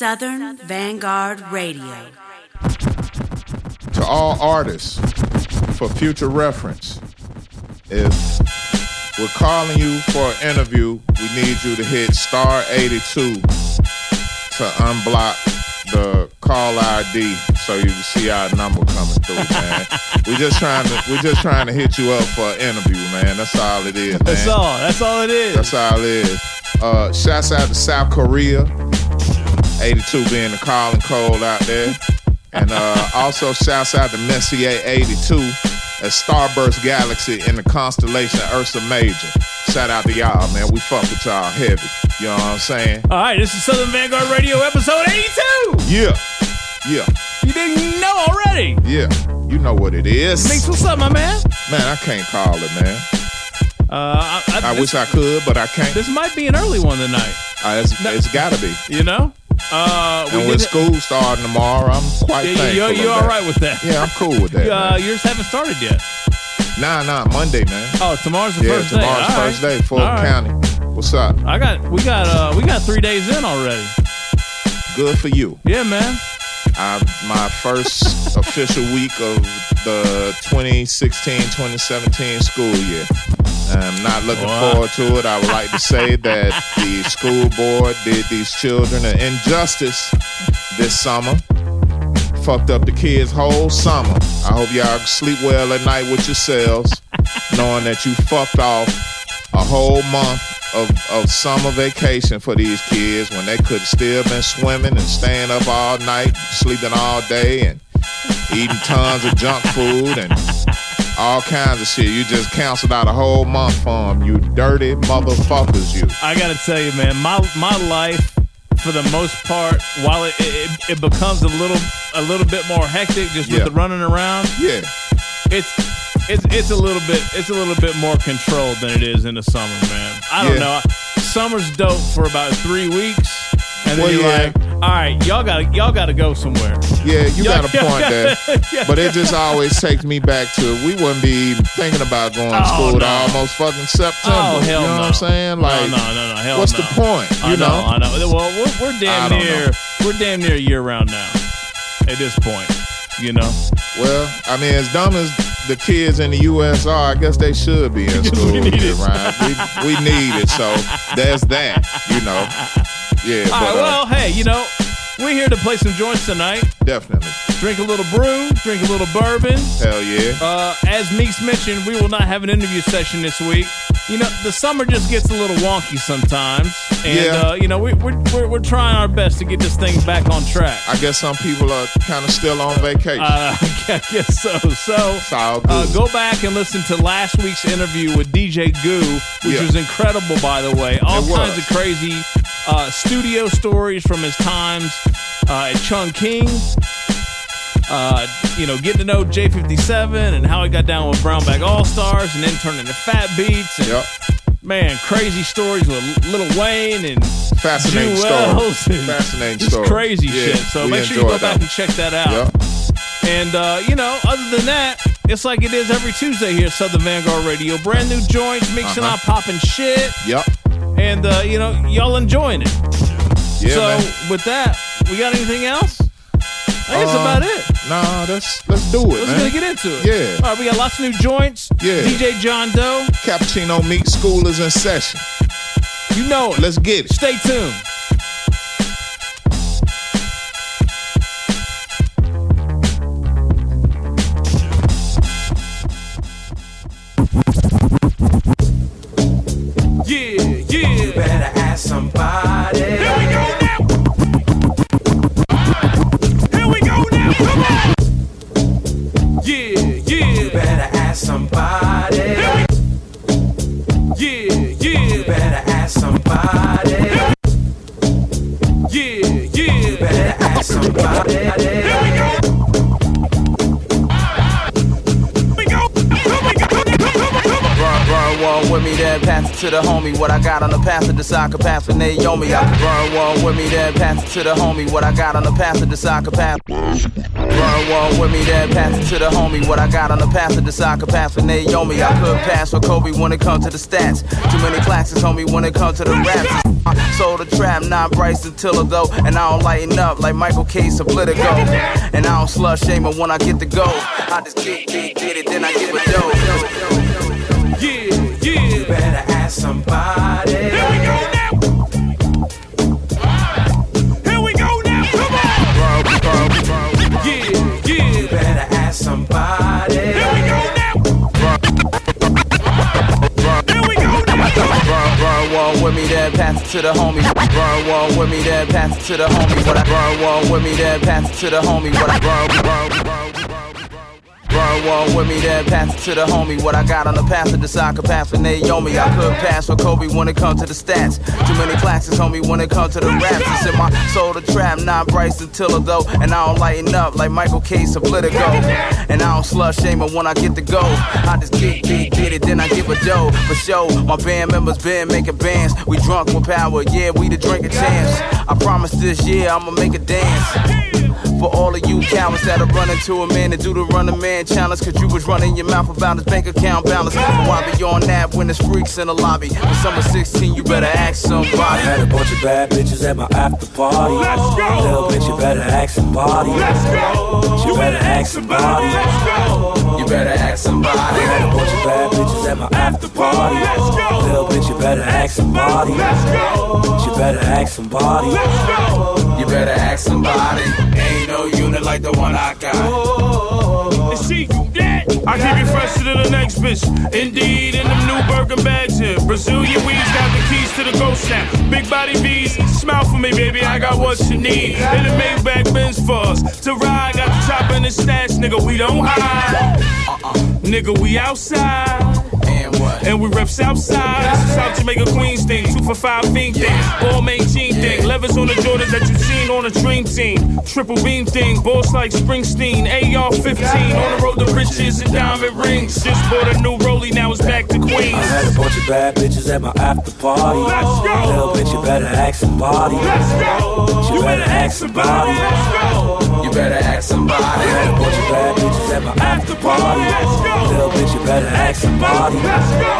Southern Vanguard Radio. To all artists, for future reference, if we're calling you for an interview, we need you to hit star 82 to unblock the call ID so you can see our number coming through, man. we just trying to we just trying to hit you up for an interview, man. That's all it is, man. That's all. That's all it is. That's all it is. Uh, shouts out to South Korea. 82 being the calling cold out there. And uh, also shouts out to Messier 82 at Starburst Galaxy in the constellation Ursa Major. Shout out to y'all, man. We fuck with y'all heavy. You know what I'm saying? All right, this is Southern Vanguard Radio episode 82. Yeah. Yeah. You didn't know already. Yeah. You know what it is. Mix, what's up, my man? Man, I can't call it, man. Uh, I, I, this, wish I could, but I can't. This might be an early one tonight. Uh, it's, No. it's gotta be. You know? Uh, And with school starting tomorrow, I'm quite Yeah, thankful. you're, you're all right with that. Yeah, I'm cool with that. Uh, yours haven't started yet. Nah, nah, Monday, man. Oh, tomorrow's the yeah, first tomorrow's day. Right. first day, Fulton right. County. What's up? I got, we got, uh, we got three days in already. Good for you. Yeah, man. I, my first official week of the 2016-2017 school year. I'm not looking forward to it. I would like to say that the school board did these children an injustice this summer. Fucked up the kids' whole summer. I hope y'all sleep well at night with yourselves, knowing that you fucked off a whole month of, of summer vacation for these kids when they could have still been swimming and staying up all night, sleeping all day, and eating tons of junk food and all kinds of shit. You just canceled out a whole month for them, you dirty motherfuckers, you. I gotta tell you, man, my my life, for the most part, while it it, it becomes a little a little bit more hectic just Yeah. with the running around, Yeah, it's it's it's a little bit it's a little bit more controlled than it is in the summer, man. I don't Yeah. know. Summer's dope for about three weeks, and then Well, you're yeah. like, all right, y'all gotta y'all gotta go somewhere. yeah, you got a point there. But it just always takes me back to we wouldn't be thinking about going to Oh, school to no. almost fucking September. Oh hell you know no! what I'm saying? Like, no, no, no, no. Hell what's no. the point? You I know? I know. Well, we're, we're I damn don't near we're damn near year round now. At this point, you know. Well, I mean, as dumb as the kids in the U.S. are, I guess they should be in school. We need year it. round. We, we need it, so there's that. You know, yeah, All right. but uh, Well, hey, you know, we're here to play some joints tonight. definitely, Drink a little brew, drink a little bourbon. hell yeah. Uh, as Meeks mentioned, we will not have an interview session this week. You know, the summer just gets a little wonky sometimes, and Yeah. uh, you know, we, we're, we're we're trying our best to get this thing back on track. I guess some people are kind of still on vacation. Uh, I guess so. So it's all good. Uh, go back and listen to last week's interview with DJ Goo, which Yeah. was incredible, by the way. All It kinds was. of crazy uh, studio stories from his times uh, at Chung King. Uh, you know, getting to know J57 and how he got down with Brown Bag All Stars and then turning to Fat Beats. And, yep, Man, crazy stories with Lil Wayne and fascinating Jewels story. and Fascinating just story. crazy Yeah, shit. So make sure you go back that and check that out. Yep. And uh, you know, other than that, it's like it is every Tuesday here at Southern Vanguard Radio. Brand new joints, mixing Uh-huh. out popping shit, Yep. and uh, you know, y'all enjoying it. Yeah, so man. with that, we got anything else? I think that's Uh, about it. Nah, let's let's do it, Let's man. gonna get into it. Yeah. All right, we got lots of new joints. Yeah. DJ John Doe, Cappuccino Meeks school is in session. you know it. Let's get it. Stay tuned. Yeah, yeah. You better ask somebody. What I got on the passenger side could pass for Naomi. I could burn one with me, then pass it to the homie. What I got on the passenger side could pass. Burn one with me, then pass it to the homie. What I got on the passenger side could pass for Naomi. I could pass for Kobe when it comes to the stats. Too many classes, homie, when it comes to the raps. Sold the trap, not Bryson Tiller though. And I don't lighten up like Michael of Politico. And I don't slush shame when I get to go. I just get, get, get it, then I give it dough. Yeah, yeah. You better ask somebody. Here we go now. Here we go now. Come on. Yeah, You yeah. better ask somebody. Here we go now. Here we go now. Burn, burn one with me, then pass it to the homie. Burn one with me, then pass it to the homie. What I burn one with me, then pass it to the homie. What I burn, burn, burn, burn. One with me, then pass it to the homie. What I got on the passenger side could pass for Naomi. I could pass for Kobe when it comes to the stats. Too many classes, homie, when it comes to the raps. It's in my soul to trap, not Bryson Tiller though. And I don't lighten up like Michael Case of Politico. And I don't slush shame when I get to go. I just get, get, get it, then I give a dough. For show, my band members been making bands. We drunk with power, yeah, we the drinking champs. I promise this year I'ma make a dance. For all of you cowards that are running to a man to do the run a man challenge, cause you was running your mouth about his bank account balance. Why be on that when there's freaks in the lobby? When summer 16, you better ask I somebody. had a bunch of bad bitches at my after party. Let's go. Little bitch, you better ask somebody. Let's go. You better ask somebody. Let's go. You better ask somebody. I had a bunch of bad bitches at my after party. Let's go. Little bitch, you better ask somebody. Let's go. You better ask somebody. Let's go. You better ask somebody. Ain't no unit like the one I got. And see you dead. I keep you fresher than the next bitch. Indeed, in them new Birkin bags here. Brazilian weeds got the keys to the ghost now. Big body V's, smile for me, baby. I got what you need. In the Maybach Benz for us to ride. Got the chopper in the stash, nigga. We don't hide. Nigga, we outside. And we rep Southside. This is South Jamaica Queens thing. Two for five fiend thing. Balmain jean thing. Levers on the Jordans that you seen on a dream team. Triple beam thing. Boss like Springsteen. AR 15. On the road to riches and diamond rings. Just bought a new Rollie. Now it's back to I had a bunch of bad bitches at my after party. Let's go. Little bitch, you better ask somebody. Let's go. You better ask somebody. Let's go. You better ask somebody. I had a bunch of bad bitches at my after party. Let's go. Little bitch, you better ask somebody. Let's go.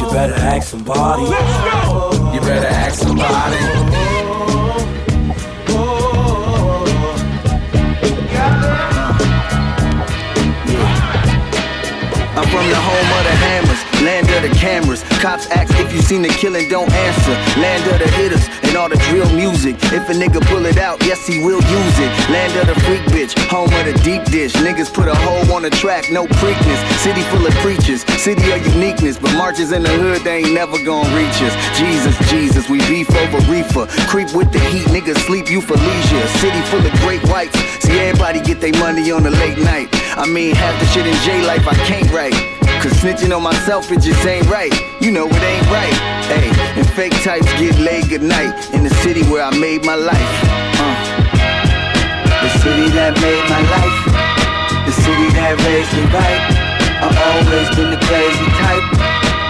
You better ask somebody. Let's go. You better ask somebody. From the home of the hammers, land of the cameras. Cops ask if you seen the killing, don't answer. Land of the hitters and all the drill music. If a nigga pull it out, yes, he will use it. Land of the freak bitch, home of the deep dish. Niggas put a hole on the track, no preakness. City full of preachers, city of uniqueness. But marches in the hood, they ain't never gonna reach us. Jesus, Jesus, we beef over reefer. Creep with the heat, niggas sleep you for leisure. City full of great whites. See, everybody get their money on the late night. I mean, half the shit in J life I can't write. Cause snitching on myself, it just ain't right. You know it ain't right. Hey, and fake types get laid good night in the city where I made my life. Uh. The city that made my life. The city that raised me right. I've always been the crazy type.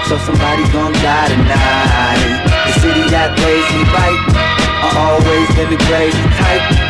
So somebody gon' die tonight. The city that raised me right. I've always been the crazy type.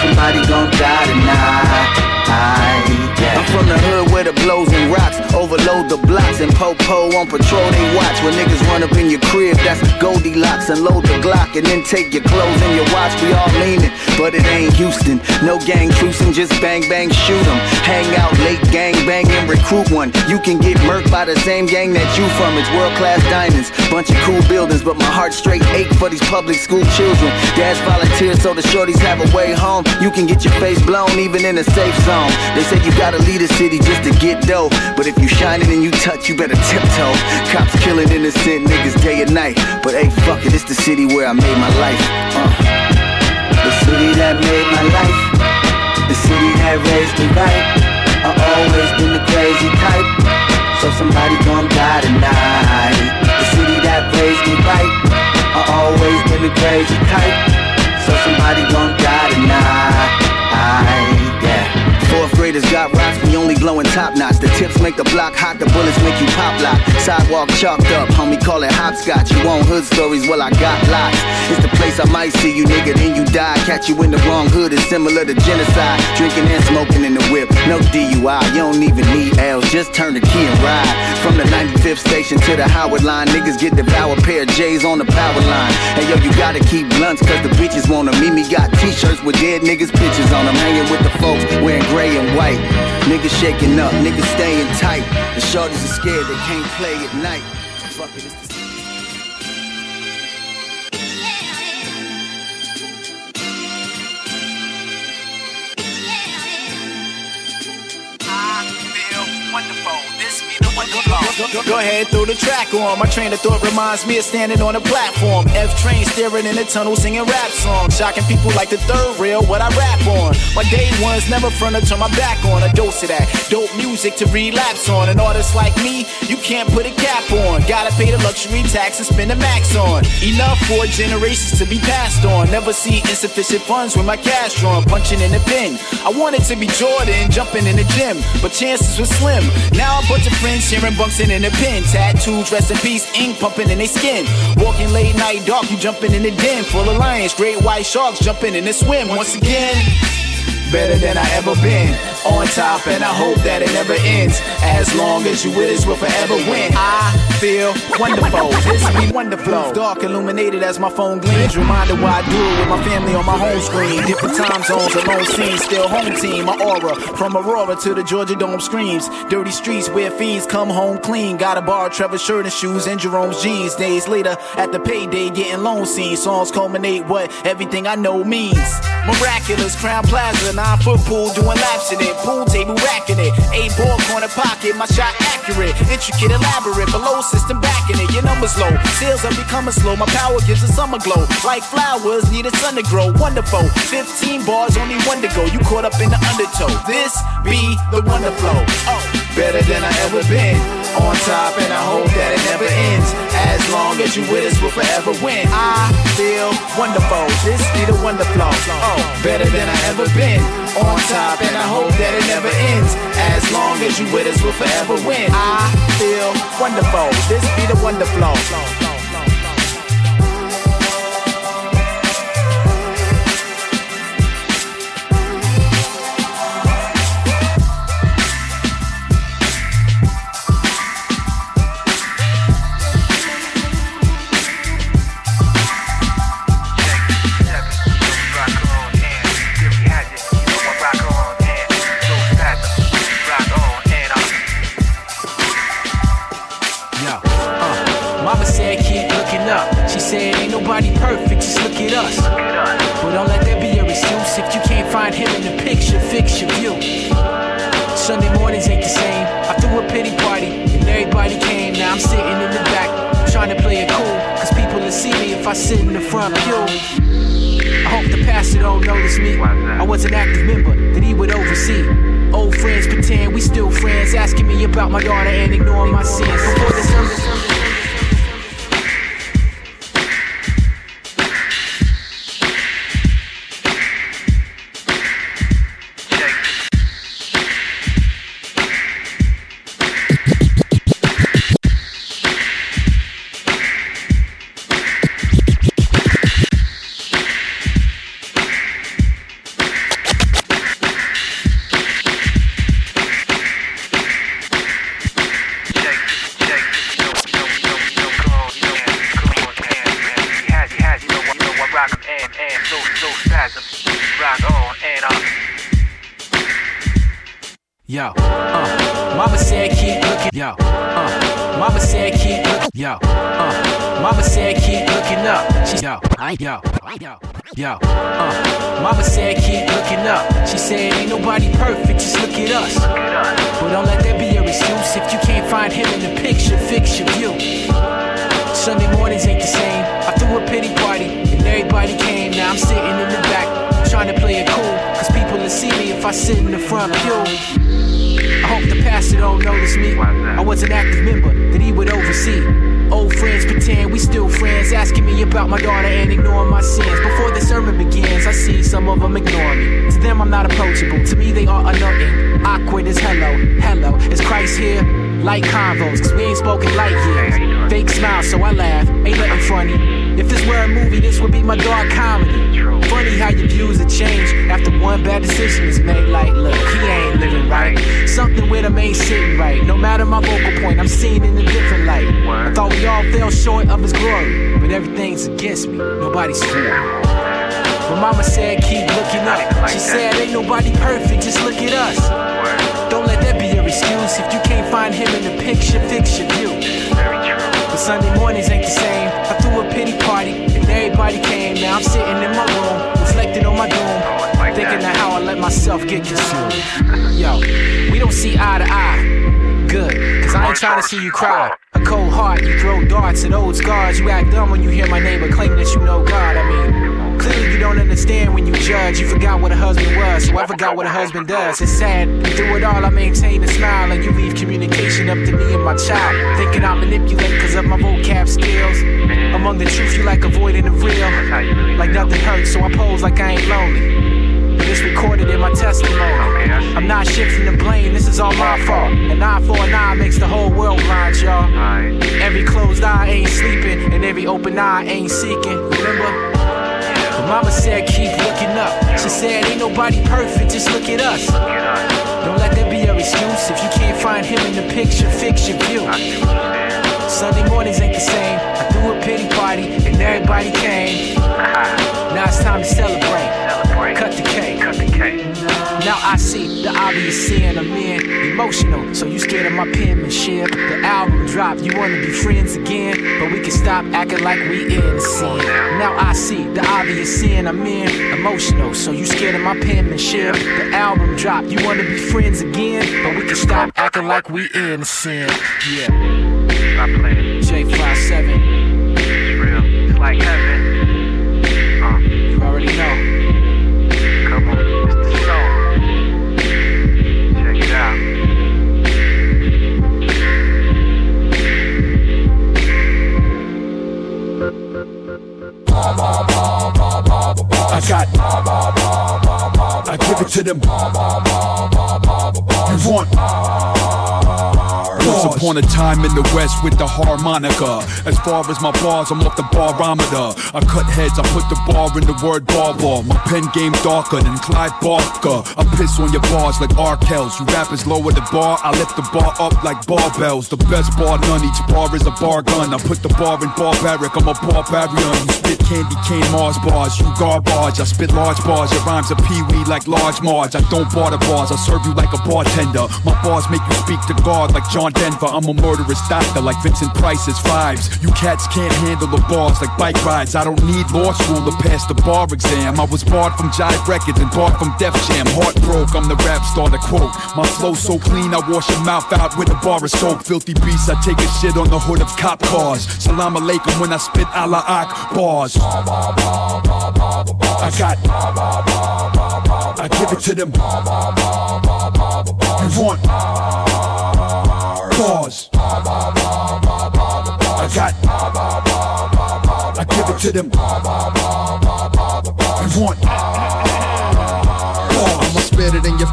So somebody gon' die tonight. I'm from the hood where the blows and rocks overload the blocks and po-po on patrol they watch when niggas run up in your crib. That's Goldilocks and load the Glock and then take your clothes and your watch. We all leaning, but it ain't Houston. No gang trucing, just bang bang shoot 'em. Hang out late, gang bang and recruit one. You can get murked by the same gang that you from. It's world class diamonds, bunch of cool buildings, but my heart straight ache for these public school children. Dads volunteer so the shorties have a way home. You can get your face blown even in a safe zone. They say you gotta leave the city just to get dough. But if you shining and you touch, you better tiptoe. Cops killing innocent niggas day and night. But hey, fuck it, it's the city where I made my life. Uh. The city that made my life. The city that raised me right. I always been the crazy type. So somebody gon' die tonight. The city that raised me right. I always been the crazy type. So somebody gon' die tonight off Fourth got rocks, we only blowing top knots. The tips make the block hot, the bullets make you pop lock. Sidewalk chalked up, homie, call it hopscotch. You want hood stories? Well, I got lots. It's the place I might see you, nigga, then you die. Catch you in the wrong hood, it's similar to genocide. Drinking and smoking in the whip, no DUI. You don't even need L's, just turn the key and ride. From the 95th station to the Howard line, niggas get devoured. Pair of J's on the power line. Hey yo, you gotta keep blunts, cause the bitches wanna meet me. Got t shirts with dead niggas' pictures on them. Hanging with the folks wearing gray and white. Niggas shaking up, niggas staying tight. The shorties are scared, they can't play at night. Go, go ahead, throw the track on. My train of thought reminds me of standing on a platform. F train staring in the tunnel singing rap songs. Shocking people like the third rail, what I rap on. My day ones never front to turn my back on. A dose of that dope music to relapse on. An artist like me, you can't put a cap on. Gotta pay the luxury tax and spend the max on. Enough for generations to be passed on. Never see insufficient funds with my cash drawn. Punching in the bin. I wanted to be Jordan, jumping in the gym, but chances were slim. Now friends sharing bunks in the pen. Tattoos, rest in peace, ink pumping in their skin. Walking late night dark, you jumping in the den. Full of lions, great white sharks jumping in the swim. Once again, better than I ever been. On top, and I hope that it never ends. As long as you with us, we'll forever win. I feel wonderful. This be wonderful. Dark illuminated as my phone gleams. Reminder why I do it with my family on my home screen. Different time zones, alone scenes, still home team. My aura from Aurora to the Georgia Dome screams. Dirty streets where fiends come home clean. Got a bar, Trevor shirt and shoes, and Jerome's jeans. Days later, at the payday, getting loan scenes. Songs culminate what everything I know means. Miraculous, Crowne Plaza, nine foot pool, doing laps in it. Pool table racking it. Eight ball corner pocket, my shot accurate. Intricate, elaborate, below system backing it. Your numbers low, sales are becoming slow. My power gives a summer glow. Like flowers, need a sun to grow. Wonderful. 15 bars, only one to go. You caught up in the undertow. This be the wonder flow. Oh, better than I ever been. On top, and I hope that it never ends. As long as you with us, we'll forever win. I feel wonderful. This be the wonder flow. Oh, better than I ever been. On top, and I hope that it never ends. As long as you with us, we'll forever win. I feel wonderful. This be the wonder flow. I sit in the front pew. I hope the pastor don't notice me. I was an active member that he would oversee. Old friends pretend we still friends, asking me about my daughter and ignoring my sins. Before the sermon. An active member that he would oversee. Old friends pretend we still friends, asking me about my daughter and ignoring my sins. Before the sermon begins, I see some of them ignore me. To them, I'm not approachable. To me, they are unknowing. Awkward as hello, hello. Is Christ here? Like convos, cause we ain't spoken light years. Fake smile, so I laugh. Ain't nothing funny. If this were a movie, this would be my dark comedy. Funny how your views have changed after one bad decision is made. Like, look, he ain't living right. Something with him ain't sitting right. No matter my vocal point, I'm seen in a different light. I thought we all fell short of his glory, but everything's against me. Nobody's me. But mama said keep looking up. She said ain't nobody perfect, just look at us. Excuse. If you can't find him in the picture, fix your view. But Sunday mornings ain't the same. I threw a pity party and everybody came. Now I'm sitting in my room, reflecting on my doom, thinking of how I let myself get consumed. Yo, we don't see eye to eye. Good, cause I ain't trying to see you cry. A cold heart, you throw darts at old scars. You act dumb when you hear my neighbor claim that you know God. I mean, clearly you don't understand when you judge. You forgot what a husband was, so I forgot what a husband does. It's sad, through it all, I maintain a smile, and you leave communication up to me and my child. Thinking I manipulate cause of my vocab skills. Among the truth, you like avoiding the real. Like nothing hurts, so I pose like I ain't lonely. But it's recorded in my testimony. I'm not shifting the blame, this is all my fault. An eye for an eye makes the whole world blind, y'all. Every closed eye ain't sleeping, and every open eye ain't seeking. Mama said keep looking up. She said ain't nobody perfect, just look at us. Don't let that be your excuse. If you can't find him in the picture, fix your view. Sunday mornings ain't the same. I threw a pity party and everybody came. Now it's time to celebrate. Cut the cake. Cut the cake. Now I see the obvious sin I'm in. Emotional, so you scared of my penmanship. The album dropped, you wanna be friends again. But we can stop acting like we innocent. Now I see the obvious sin I'm in. Emotional, so you scared of my penmanship. The album dropped, you wanna be friends again. But we can stop acting like we innocent. Yeah. Stop playing. J57. It's real. It's like heaven. Uh, you already know. I got. I give it to them. You want. Once upon a time in the West with the harmonica. As far as my bars, I'm off the barometer. I cut heads, I put the bar in the word bar bar. My pen game darker than Clive Barker. I piss on your bars like Arkells. You rappers lower the bar, I lift the bar up like barbells. The best bar none, each bar is a bar gun. I put the bar in barbaric, I'm a barbarian. You spit candy cane Mars bars, you garbage. I spit large bars, your rhymes are pee-wee like large Marge. I don't bar the bars, I serve you like a bartender. My bars make you speak to God like John Denver. I'm a murderous doctor like Vincent Price's vibes. You cats can't handle the bars like bike rides. I don't need law school to pass the bar exam. I was barred from Jive Records and barred from Def Jam. Heart broke, I'm the rap star to quote. My flow so clean, I wash your mouth out with a bar of soap. Filthy beasts, I take a shit on the hood of cop cars. Salam alaikum when I spit Allah Ak bars. I got. I give it to them. You want bars. I got. I give it to them. You want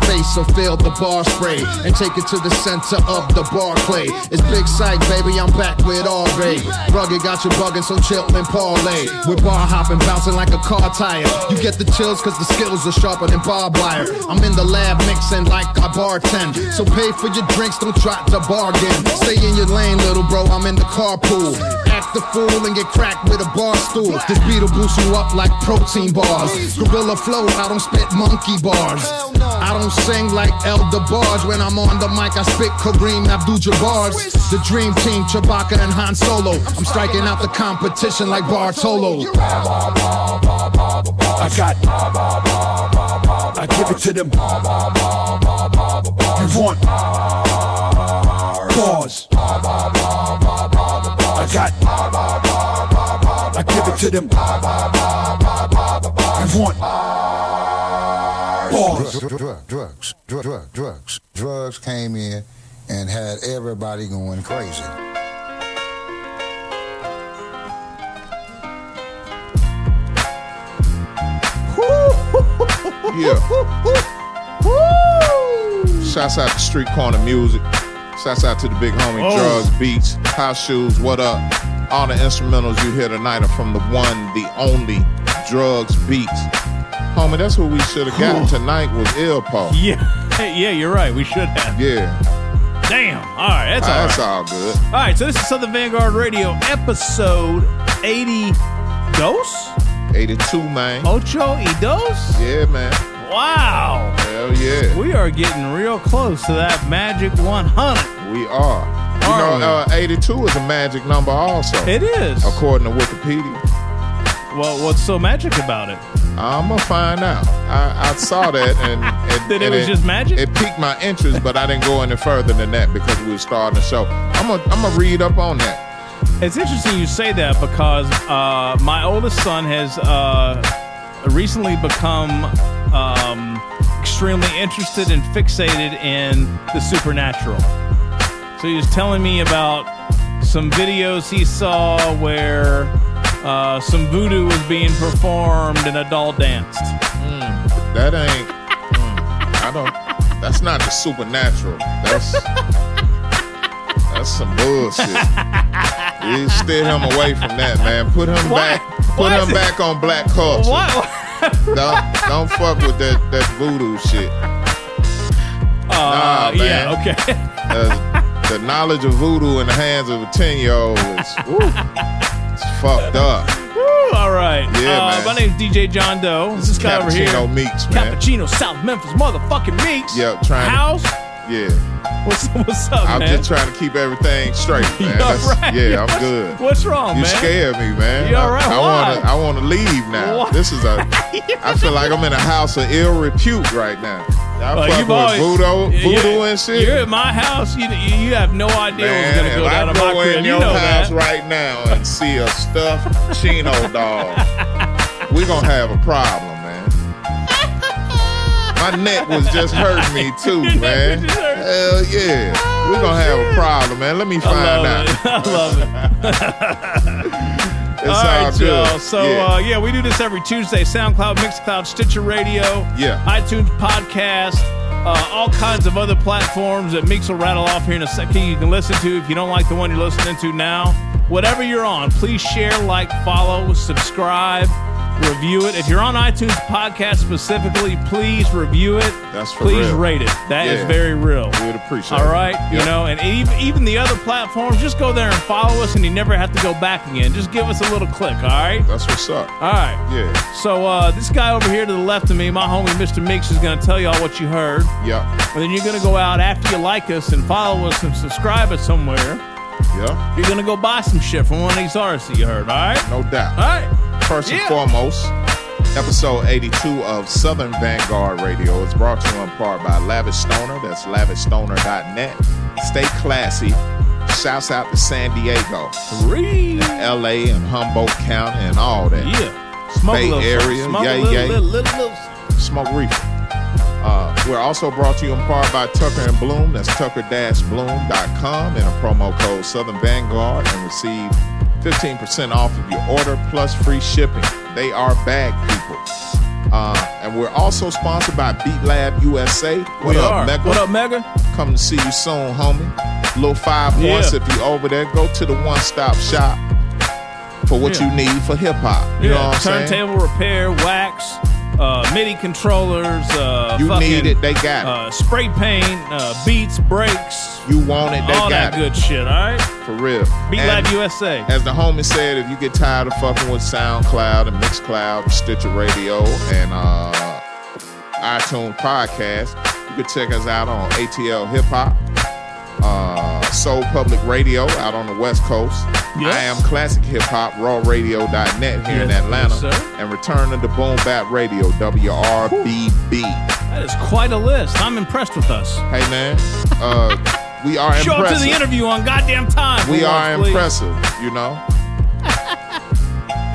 face, so fill the bar spray and take it to the center of the bar clay. It's big sight, baby. I'm back with all day. Rugged got you bugging, so chill and parlay. With bar hopping, bouncing like a car tire. You get the chills cause the skills are sharper than barbed wire. I'm in the lab mixing like I bartend. So pay for your drinks, don't try to bargain. Stay in your lane, little bro. I'm in the carpool. The fool and get cracked with a bar stool. This beat'll boost you up like protein bars. Gorilla flow, I don't spit monkey bars. I don't sing like Elder Bars. When I'm on the mic, I spit Kareem Abdul-Jabbar's. The dream team, Chewbacca and Han Solo. I'm striking out the competition like Bartolo. I got. I give it to them. You want bars. I got. I give it to them. You want bars. Drugs, drugs, drugs, drugs, drugs came in and had everybody going crazy. Yeah. Shouts out to Street Corner Music. Shouts out to the big homie Oh. Drugs Beats, House Shoes, What Up. All the instrumentals you hear tonight are from the one, the only Drugs Beats. Homie, that's what we should have gotten tonight was Ilpo. Yeah, yeah, you're right. We should have. Yeah. Damn. All right, that's all right. That's all good. All right, so this is Southern Vanguard Radio, episode 80 dos? 82, man. Ocho y dos? Yeah, man. Wow. Hell yeah. We are getting real close to that magic 100. We are. You Are know, uh, 82 is a magic number also. It is. According to Wikipedia. Well, what's so magic about it? I'm gonna find out. I, I saw that and, and That it and was just magic? It piqued my interest, but I didn't go any further than that because we were starting the show. I'm gonna I'm gonna read up on that. It's interesting you say that because uh, my oldest son has uh, recently become um, extremely interested and fixated in the supernatural. So he was telling me about some videos he saw where uh, some voodoo was being performed and a doll danced. That ain't. mm, I don't. That's not the supernatural. That's that's some bullshit. You steer him away from that, man. Put him Why? back. Put Why him back on black culture. What? Don't don't fuck with that that voodoo shit. Uh, Nah, yeah, man. okay. Uh, the knowledge of voodoo in the hands of a ten year old is woo, it's fucked up. Woo, all right. Yeah, uh, man. My name's DJ John Doe. This, is guy over here. Cappuccino Meeks, man. Cappuccino, South Memphis, motherfucking Meeks. Yep, trying to- House. Yeah, What's what's up, I'm man? just trying to keep everything straight, man. You right? Yeah, I'm good. What's wrong, You man? You scared me, man. You all right? I, I wanna I wanna leave now. Why? This is a I feel like I'm in a house of ill repute right now. Y'all Well, fuck with always- voodoo, voodoo and shit. You're at my house. You you you have no idea Man, what's gonna go I down in go my in crib. You your know house that. right now and see a stuffed chino dog, We're gonna have a problem. My neck was just hurting me too, man. was just hurting. Hell yeah, We're gonna have a problem, man. Let me find out. it. I love it. All right, y'all. So Yeah. Uh, yeah, we do this every Tuesday. SoundCloud, Mixcloud, Stitcher Radio, Yeah. iTunes podcast, uh, all kinds of other platforms that Meeks will rattle off here in a second. You can listen to if you don't like the one you're listening to now. Whatever you're on, please share, like, follow, subscribe, review it. If you're on iTunes podcast specifically, please review it. That's for please real. rate it. That is Yeah. very real. We'd appreciate All it. right, you Yep. know, and even even the other platforms, just go there and follow us, and you never have to go back again. Just give us a little click, all right? That's what's up. All right. Yeah. So uh, this guy over here to the left of me, my homie Mr. Meeks, is going to tell y'all what you heard, Yeah. and then you're going to go out after you like us and follow us and subscribe us somewhere. Yeah. You're going to go buy some shit from one of these artists that you heard, all right? No doubt. All right. First and Yeah. foremost, episode 82 of Southern Vanguard Radio is brought to you in part by Lavish Stoner. That's lavishstoner.net. Stay classy. Shouts out to San Diego, Three. LA, and Humboldt County, and all that. Yeah. Smoke Bay Area. Smoke yay, a little, yay. little, little, little. Smoke reefer. Uh, we're also brought to you in part by Tucker and Bloom. That's tucker-bloom.com and a promo code Southern Vanguard and receive 15% off of your order plus free shipping. They are bag people. Uh, and we're also sponsored by Beat Lab USA. What We up, are. Mega? What up, Mega? Come to see you soon, homie. Little five Yeah. if you're over there. Go to the one-stop shop for what Yeah. you need for hip hop. You yeah. know what I'm saying? Turntable repair, wax, uh, MIDI controllers. Uh, You fucking, need it, they got it. Uh, spray paint, uh, beats, brakes, You want it, they all got that it. good shit. All right. For real. Beat And- Lab USA. As the homie said, if you get tired of fucking with SoundCloud and Mixcloud, Stitcher Radio, and uh, iTunes Podcast, you can check us out on ATL Hip Hop, uh, Soul Public Radio out on the West Coast. Yeah. I am Classic Hip Hop, rawradio.net here in Atlanta, yes, and Return to the Boom Bap Radio, WRBB. That is quite a list. I'm impressed with us. Hey man, uh, we are Show up to the interview on goddamn time. We are impressive, you know.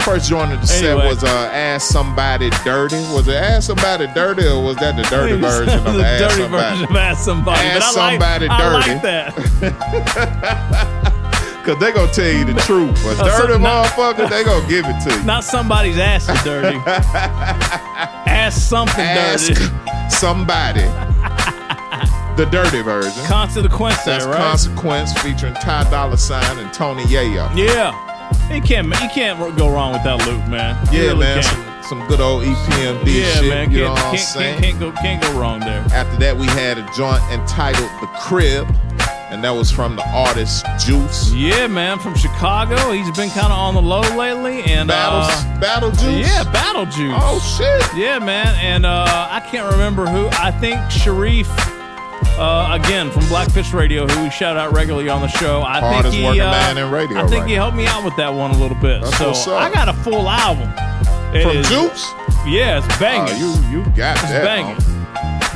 First joint of the set was uh, "Ask Somebody Dirty." Was it "Ask Somebody Dirty" or was that the dirty version of the "Ask dirty Somebody"? version of Ask Somebody. Ask somebody like, I dirty. like that. Cause they gonna tell you the truth. But Uh, dirty not- motherfucker, they gonna give it to you. Not somebody's ass is dirty. Ask something Ask dirty. somebody. The dirty version. Consequence, That's right? Consequence featuring Ty Dolla Sign and Tony Yayo. yeah. You can't you can't go wrong with that loop, man. You Yeah, really man. Some, some good old EPMD yeah, shit. man. you Can't, know what I'm can't, saying? can't go can't go wrong there. After that, we had a joint entitled The Crib, and that was from the artist Juice. Yeah, man, from Chicago. He's been kind of on the low lately, and Battles, uh, Battle Juice? Yeah, Battle Juice. Oh, shit. Yeah, man, and uh, I can't remember who. I think Sharif. Uh, again from Blackfish Radio, who we shout out regularly on the show. I Hardest think he, working uh, man in radio I think right he helped me out with that one a little bit. That's so what's. I got a full album It From is- Juice? Yeah, it's banging. Oh, you you got it's that. banging.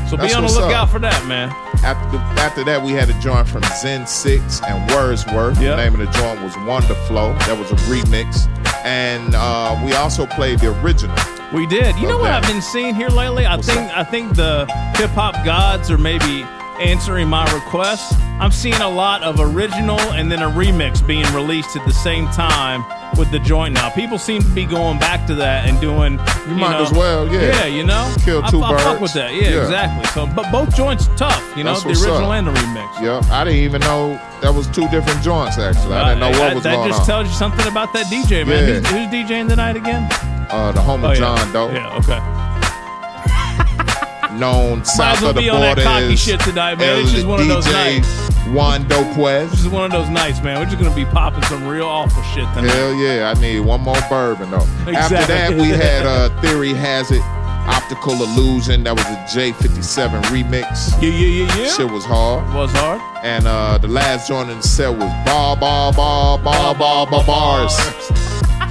So be on the lookout up. for that, man. After, after that, we had a joint from Zen Six and Wordsworth. The name of the joint was Wonder Flow. That was a remix, and uh, we also played the original. We did. You know of what that. I've been seeing here lately? I think I think the hip hop gods are maybe answering my request. I'm seeing a lot of original and then a remix being released at the same time with the joint now. People seem to be going back to that and doing. You, might know- as well, yeah. Yeah, you know, Kill I, two I fuck birds. with that. Yeah, Yeah. exactly. So, but both joints tough. You know, That's the original up. and the remix. Yep, I didn't even know that was two different joints. Actually, I didn't know what that, was that going just on. tells you something about that DJ, man. Yeah. Who's, who's DJing tonight again? uh, the homie Oh, yeah. John Doe, Yeah, okay. Known south as well of the be on that cocky as shit tonight, man. It's just one of those DJ nights. Juan Doquez. This is one of those nights, man. We're just gonna be popping some real awful shit tonight. Hell yeah, I need one more bourbon though. After that, we had uh, Theory Hazit, Optical Illusion. That was a J57 remix. Yeah, yeah, yeah, yeah. Shit was hard. Was hard. And uh, the last joint in the set was Bar Bar Bar Bar Bar Bar Bars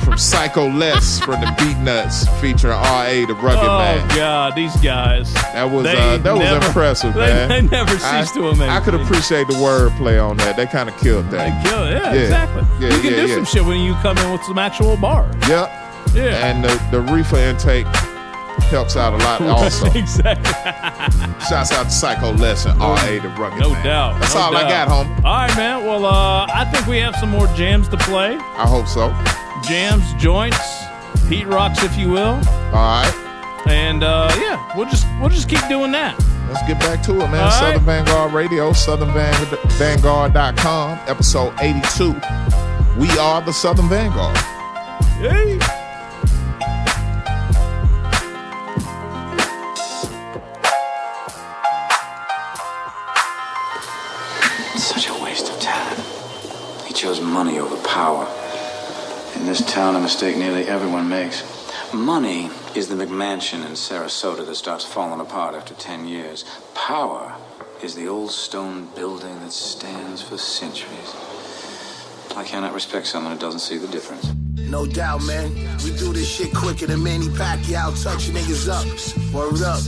from Psycho Les from the Beatnuts featuring R.A. the Rugged oh Man. Oh God, these guys. That was uh, that was impressive, they, man. They never cease to amaze. I could me. appreciate the wordplay on that. They kind of killed that. They killed, it. Yeah, Yeah. exactly. Yeah, you can yeah, do some shit when you come in with some actual bars. Yep. Yeah. And the, the reefer intake helps out a lot also. exactly. Shouts out to Psycho Les and R.A. the Rugged Man. No Man. doubt. That's no all I got, homie. All right, man. Well, uh, I think we have some more jams to play. I hope so. Jams, joints, heat rocks, if you will. All right. And uh, yeah, we'll just we'll just keep doing that. Let's get back to it, man. All Southern right. Vanguard Radio, southernvanguard.com, episode 82. We are the Southern Vanguard. Hey. Such a waste of talent. He chose money over power. In this town, a mistake nearly everyone makes. Money is the McMansion in Sarasota that starts falling apart after 10 years. Power is the old stone building that stands for centuries. I cannot respect someone who doesn't see the difference. No doubt, man. We do this shit quicker than Manny Pacquiao touch niggas up. Word up.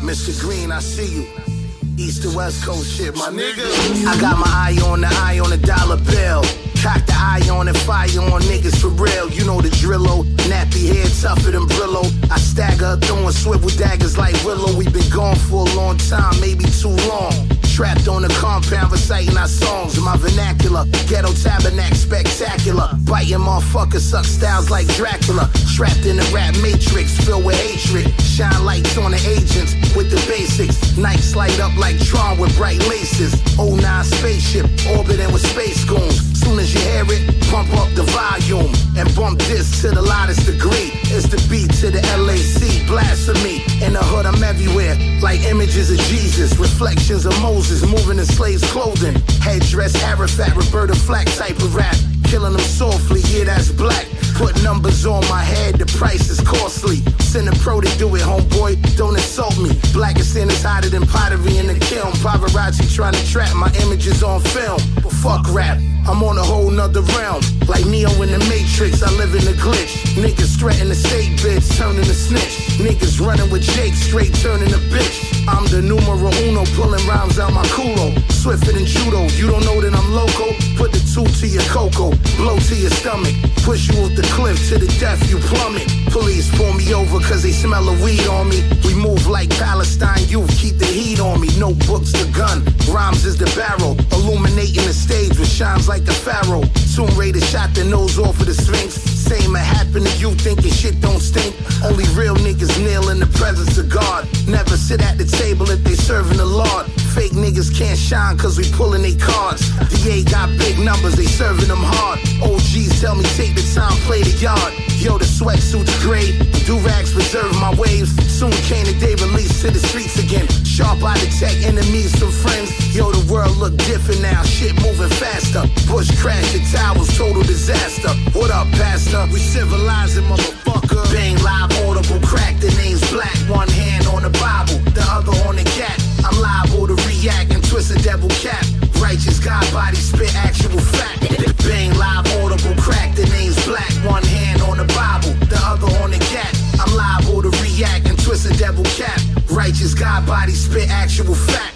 Mr. Green, I see you. East to West Coast shit, my nigga. I got my eye on the eye on the dollar bill. Cock the eye on and fire on niggas for real. You know the drillo. Nappy head tougher than Brillo. I stagger, throwing swivel daggers like Willow. we been gone for a long time, maybe too long. Trapped on the compound, reciting our songs in my vernacular. Ghetto tabernacle spectacular. Biting motherfuckers, suck styles like Dracula. Trapped in the rap matrix, filled with hatred. Shine lights on the agents with the basics. Nights light up like Tron with bright laces. 09 spaceship, orbiting with space goons. Soon as you hear it, pump up the volume and bump this to the loudest degree. It's the beat to the LAC, blasphemy. In the hood, I'm everywhere, like images of Jesus, reflections of Moses, moving in slaves' clothing. Headdress, Arafat, Roberta Flack type of rap. Killing them softly, yeah, that's black. Put numbers on my head, the price is costly. Send a pro to do it, homeboy, don't insult me. Blackenstein is hotter than pottery in the kiln. Paparazzi trying to trap my images on film. But fuck rap, I'm on a whole nother realm. Like Neo in the Matrix, I live in the glitch. Niggas threaten the state bitch, turning to snitch. Niggas running with Jake, straight turning to bitch. I'm the numero uno, pulling rhymes out my culo. Swifter than judo, you don't know that I'm loco. Put the two to your cocoa, blow to your stomach. Push you off the cliff to the death, you plummet. Police pull me over cause they smell a weed on me. We move like Palestine youth, keep the heat on me. No books to gun, rhymes is the barrel. Illuminating the stage with shines like the pharaoh. Tomb Raider shot the nose off of the Sphinx. Same it happened to you thinking shit don't stink. Only real niggas kneel in the presence of God. Never sit at the table if they serving the Lord. Fake niggas can't shine cause we pulling they cards. DA got big numbers, they serving them hard. OGs tell me take the time, play the yard. Yo, the sweatsuit's gray, do rags preserve my waves. Soon came the day release to the streets again. Sharp eye detect enemies from friends. Yo, the world look different now, shit moving faster. Bush crash the towers, total disaster. What up, Pastor? We civilizing, motherfucker. Bang live, audible, crack. The name's black. One hand on the Bible, the other on the cat. I'm liable to react and twist a devil cap. Righteous God body spit actual fact. Bang live, audible, crack. The name's black. One hand on the Bible, the other on the cat. I'm liable to react and twist a devil cap. Righteous God body spit actual fact.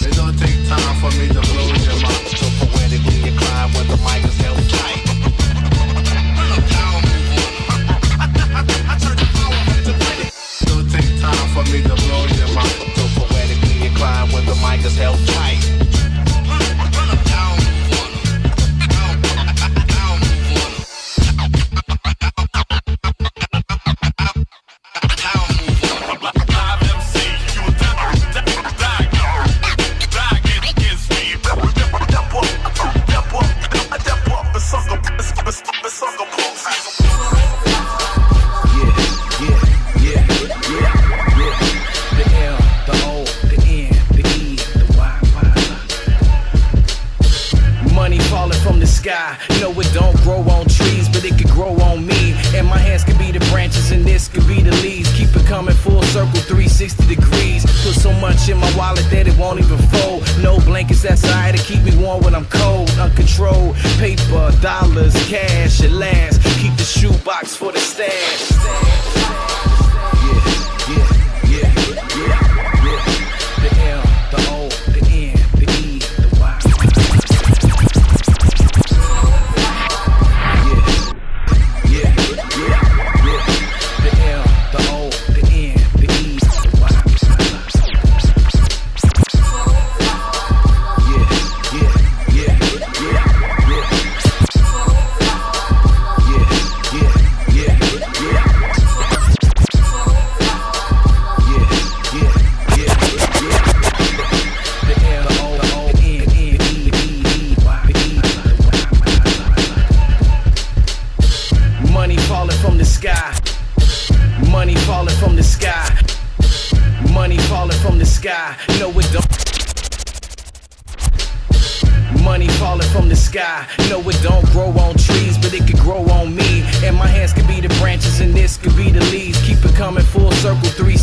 It don't take time for me to the mic is held tight.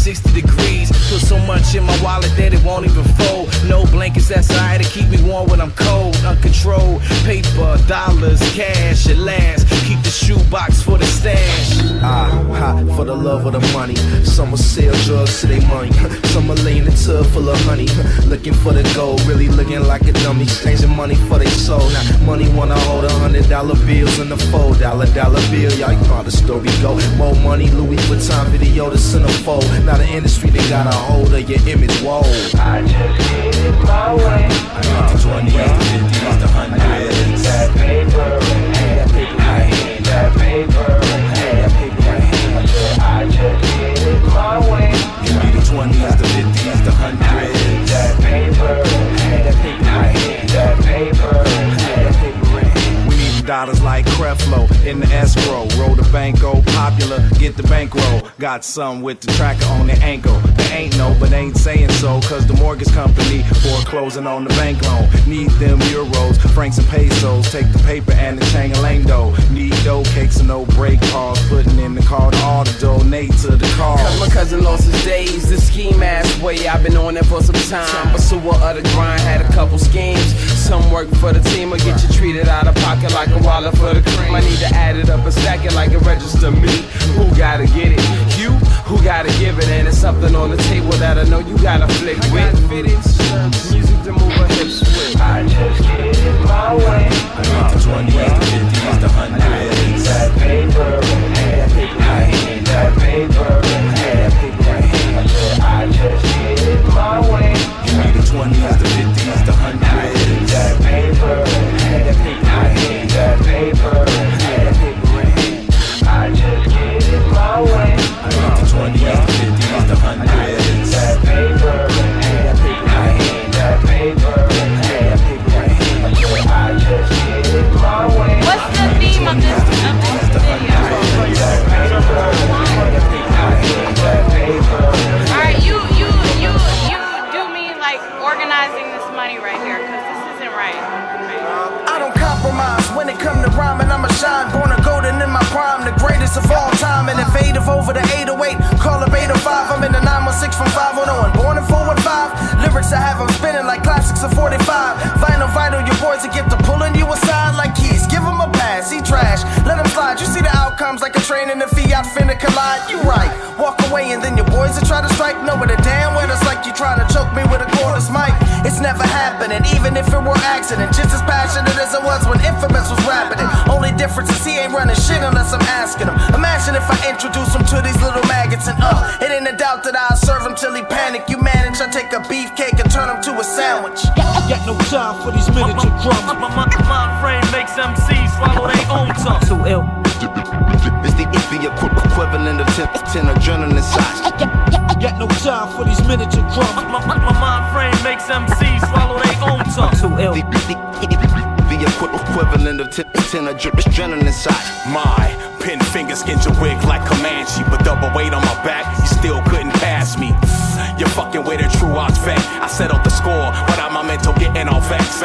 360 degrees. In my wallet that it won't even fold. No blankets that's alright to keep me warm when I'm cold. Uncontrolled paper, dollars, cash at last. Keep the shoebox for the stash. Ah, ha, for the love of the money. Some will sell drugs to their money. Some will lay in the tub full of honey. Looking for the gold, really looking like a dummy. Exchanging money for their soul. Now, money wanna hold a hundred dollar bills in the four dollar dollar bill. Y'all, you the story go. More money, Louis Vuitton video to send a centerfold. Now the industry, they got a hold of your image. Whoa. I just get it my way. I the 20s, the 50s, the 100s. That paper, that paper, I need that paper. Creflo in the escrow. Roll the banko, popular, get the bankroll. Got some with the tracker on the ankle. There ain't no, but ain't saying so. Cause the mortgage company foreclosing on the bank loan. Need them euros, francs and pesos. Take the paper and the chain lane dough. Need dough cakes and no break calls. Putting in the call to all to donate to the cause. Cause my cousin lost his days, the scheme ass way. I've been on it for some time. But so what other grind had a couple schemes. Some work for the team or get you treated out of pocket like a wallet for the cream. I need to add it up and stack it like a register me. Who gotta get it? You? Who gotta give it? And it's something on the table that I know you gotta flick with. I got fittings, Music to move a hips with. I just get it my way. I got the 20s, the 50s, the 100s. That paper, that paper, I need that paper, that paper, and over the 808. Call a beta 5. I'm in the 916 from 510 and born in 415. Lyrics I have I'm spinning like classics of 45. Vinyl, vital, your boys will get to pulling you aside like keys. Give them a pass, he trash. Let him slide. You see the outcomes like a train and a Fiat finna collide. You right. Walk away and then your boys will try to strike. No, with a damn well, it's like you trying to choke me with a cordless mic. It's never happening, even if it were accident. Just as passionate as it was when Infamous was rapping it. Only difference is he ain't running shit unless I'm asking him. Imagine if I introduce him to these little maggots and uh, it ain't a doubt that I'll serve him till he panic. You manage, I take a beefcake and turn him to a sandwich. Got no time for these miniature drums. My, my, my mind frame makes MCs swallow their own tongue. Too ill. It's the, it's the equi- equivalent of 10, 10 adrenaline shots. Got no time for these miniature drums. My, my, my mind frame makes MCs swallow their own tongue. Too ill. The, the, the equi- equivalent of 10, 10 adrenaline shots. My pin finger skins your wig like Comanche, but double weight on my back, you still couldn't pass me. You're fucking with a true odds vet. I settled the score without my mental getting all vexed.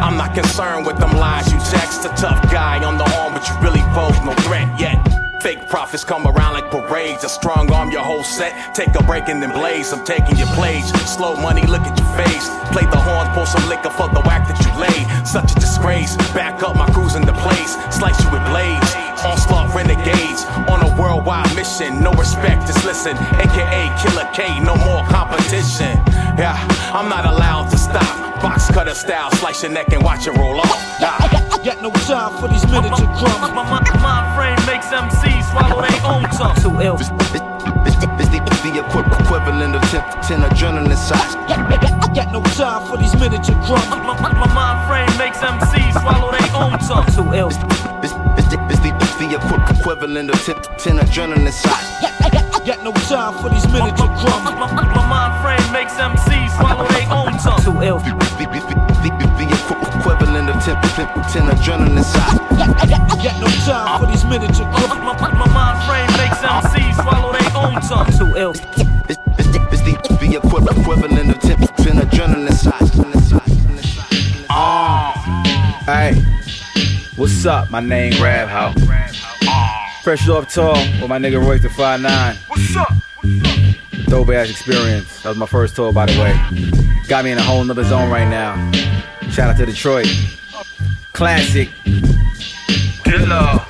I'm not concerned with them lies you text. A tough guy on the arm, but you really pose no threat yet. Fake prophets come around like parades. A strong arm, your whole set. Take a break and then blaze. I'm taking your plays. Slow money, look at your face. Play the horns, pour some liquor for the whack that you laid. Such a disgrace. Back up my cruise in the place. Slice you with blades. Onslaught renegades. On a worldwide mission. No respect, just listen. AKA Killer K, no more competition. Yeah, I'm not allowed to stop. Box cutter style, slice your neck and watch it roll off. Nah. Got no time for these miniature drums. My, my, my mind frame makes MCs swallow their own tongue. Too ill. It's, it's, it's, it's the, the equivalent of 10, 10 adrenaline shots. I got no time for these miniature drums. My, my, my mind frame makes MCs swallow their own tongue. Too ill. It's, it's, the, it's the, it's the equi- equivalent of 10, 10 adrenaline shots. Got no time for these miniature drums. My, my, my mind frame makes MCs swallow their own tongue. Too ill. The, the, the, the, the equivalent of 10, 10, 10 adrenaline shots. Got no time for these miniature drums. My, my, my mind frame makes MCs swallow their own tongue. Too ill. It's, it's, the, it's the, the equivalent of 10, 10 adrenaline shots. Ah. Hey, what's up? My name Rab How. Fresh off tour with my nigga Royce da 5'9". What's up? What's up? Dope ass experience. That was my first tour, by the way. Got me in a whole nother zone right now. Shout out to Detroit. Classic. Killer.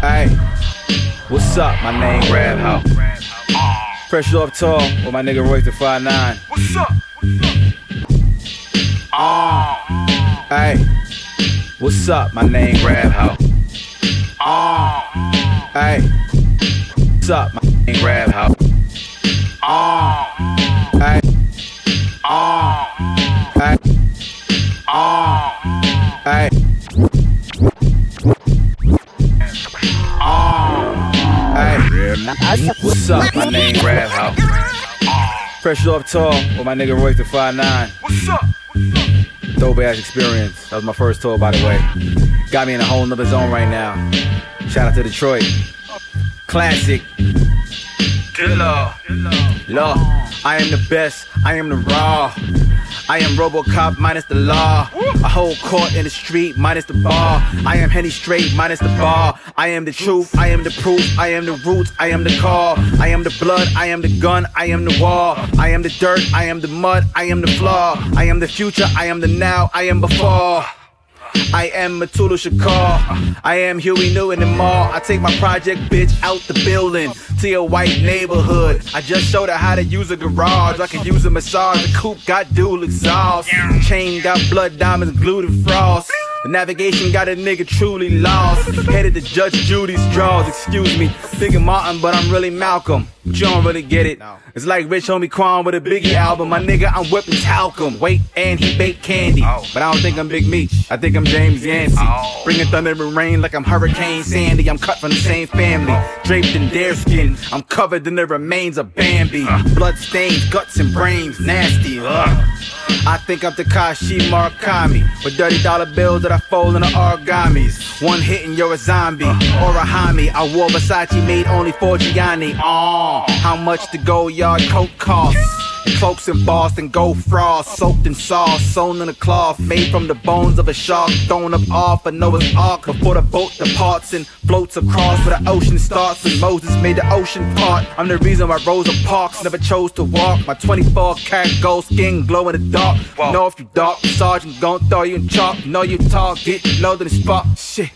Hey, what's up? My name Rab How. Fresh off tour with my nigga Royce da 5'9". What's up? Uh. Hey, what's up? My name Rab How. Oh. Hey, what's up? My name Rab How. Oh. Hey, oh. hey, hey. Hey, what's up? My name Rab How. Fresh off tall with my nigga Royce da 5'9". What's up? Dope ass experience. That was my first tour, by the way. Got me in a whole nother zone right now. Shout out to Detroit. Classic. Killer. Law. I am the best. I am the raw. I am Robocop minus the law. A whole court in the street minus the bar. I am Henny straight minus the bar. I am the truth. I am the proof. I am the roots. I am the call. I am the blood. I am the gun. I am the wall. I am the dirt. I am the mud. I am the flaw. I am the future. I am the now. I am before. I am Mutulu Shakur. I am Huey Newton and Mall. I take my project bitch out the building to your white neighborhood. I just showed her how to use a garage. I can use a massage. The coupe got dual exhaust. Chain got blood diamonds, glued to frost. The navigation got a nigga truly lost. Headed to Judge Judy's draws, excuse me. Thinking Martin, but I'm really Malcolm. But you don't really get it. It's like Rich Homie Quan with a Biggie album. My nigga, I'm whipping talcum. Wait, and he baked candy. Oh. But I don't think I'm Big Meech. I think I'm James Yancey. Oh. Bringing thunder and rain like I'm Hurricane Sandy. I'm cut from the same family. Oh. Draped in their skin. I'm covered in the remains of Bambi. Uh. Blood stains, guts and brains. Nasty. Ugh. I think I'm Takashi Murakami with dirty dollar bills that I fold in the origamis. One hit and you're a zombie uh. or a homie. I wore Versace made only for Gianni. Oh, how much the gold yard coat costs? Cloaks in Boston, gold frost, soaked in sauce, sewn in a cloth, made from the bones of a shark, thrown up off a Noah's Ark before the boat departs and floats across where the ocean starts. And Moses made the ocean part, I'm the reason why Rosa Parks never chose to walk. My 24 karat gold skin glow in the dark. Know if you dark, sergeant gon' throw you in chalk. Know you target, know that it's spot. Shit.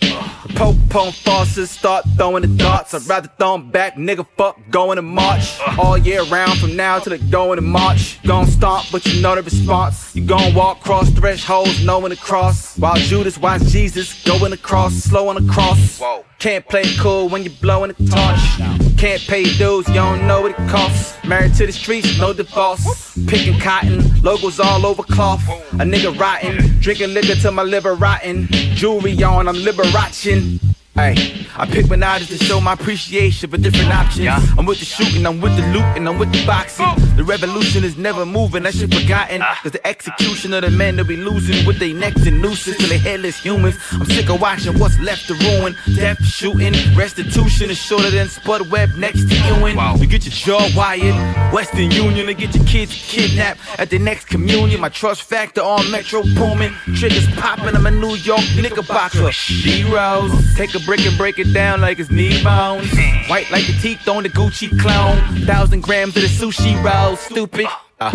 Pope on forces start throwing the darts. I'd rather throw back, nigga. Fuck going to March. All year round from now till the going to March. Gon' stomp, but you know the response. You gon' walk cross thresholds, knowing the cross. While Judas watched Jesus going across, slow on the cross. Can't play it cool when you blowing the torch. Can't pay dues, you don't know what it costs. Married to the streets, no divorce. Picking cotton, logos all over cloth. A nigga rotten, drinking liquor till my liver rotten. Jewelry on, I'm liberating. Hey, I pick Menage to show my appreciation for different options. I'm with the shooting, I'm with the loot, and I'm with the boxing. The revolution is never moving, that shit forgotten. Ah. Cause the execution of the men they'll be losing with their necks and nooses to the headless humans. I'm sick of watching what's left to ruin. Death, shooting, restitution is shorter than Spud Webb next to Ewing. You get your jaw wired, Western Union to get your kids kidnapped at the next communion. My trust factor on Metro booming. Triggers popping, I'm a New York Knickerbocker. D-Rose, take a brick and break it down like it's knee bones. White like the teeth on the Gucci clown. Thousand grams of the sushi roll, stupid. Uh.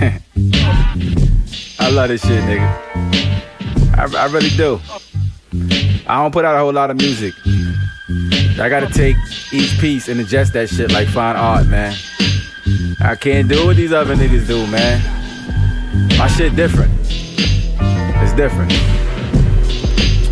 I love this shit, nigga. I, I really do. I don't put out a whole lot of music. I gotta take each piece and adjust that shit like fine art, man. I can't do what these other niggas do, man. My shit different. It's different.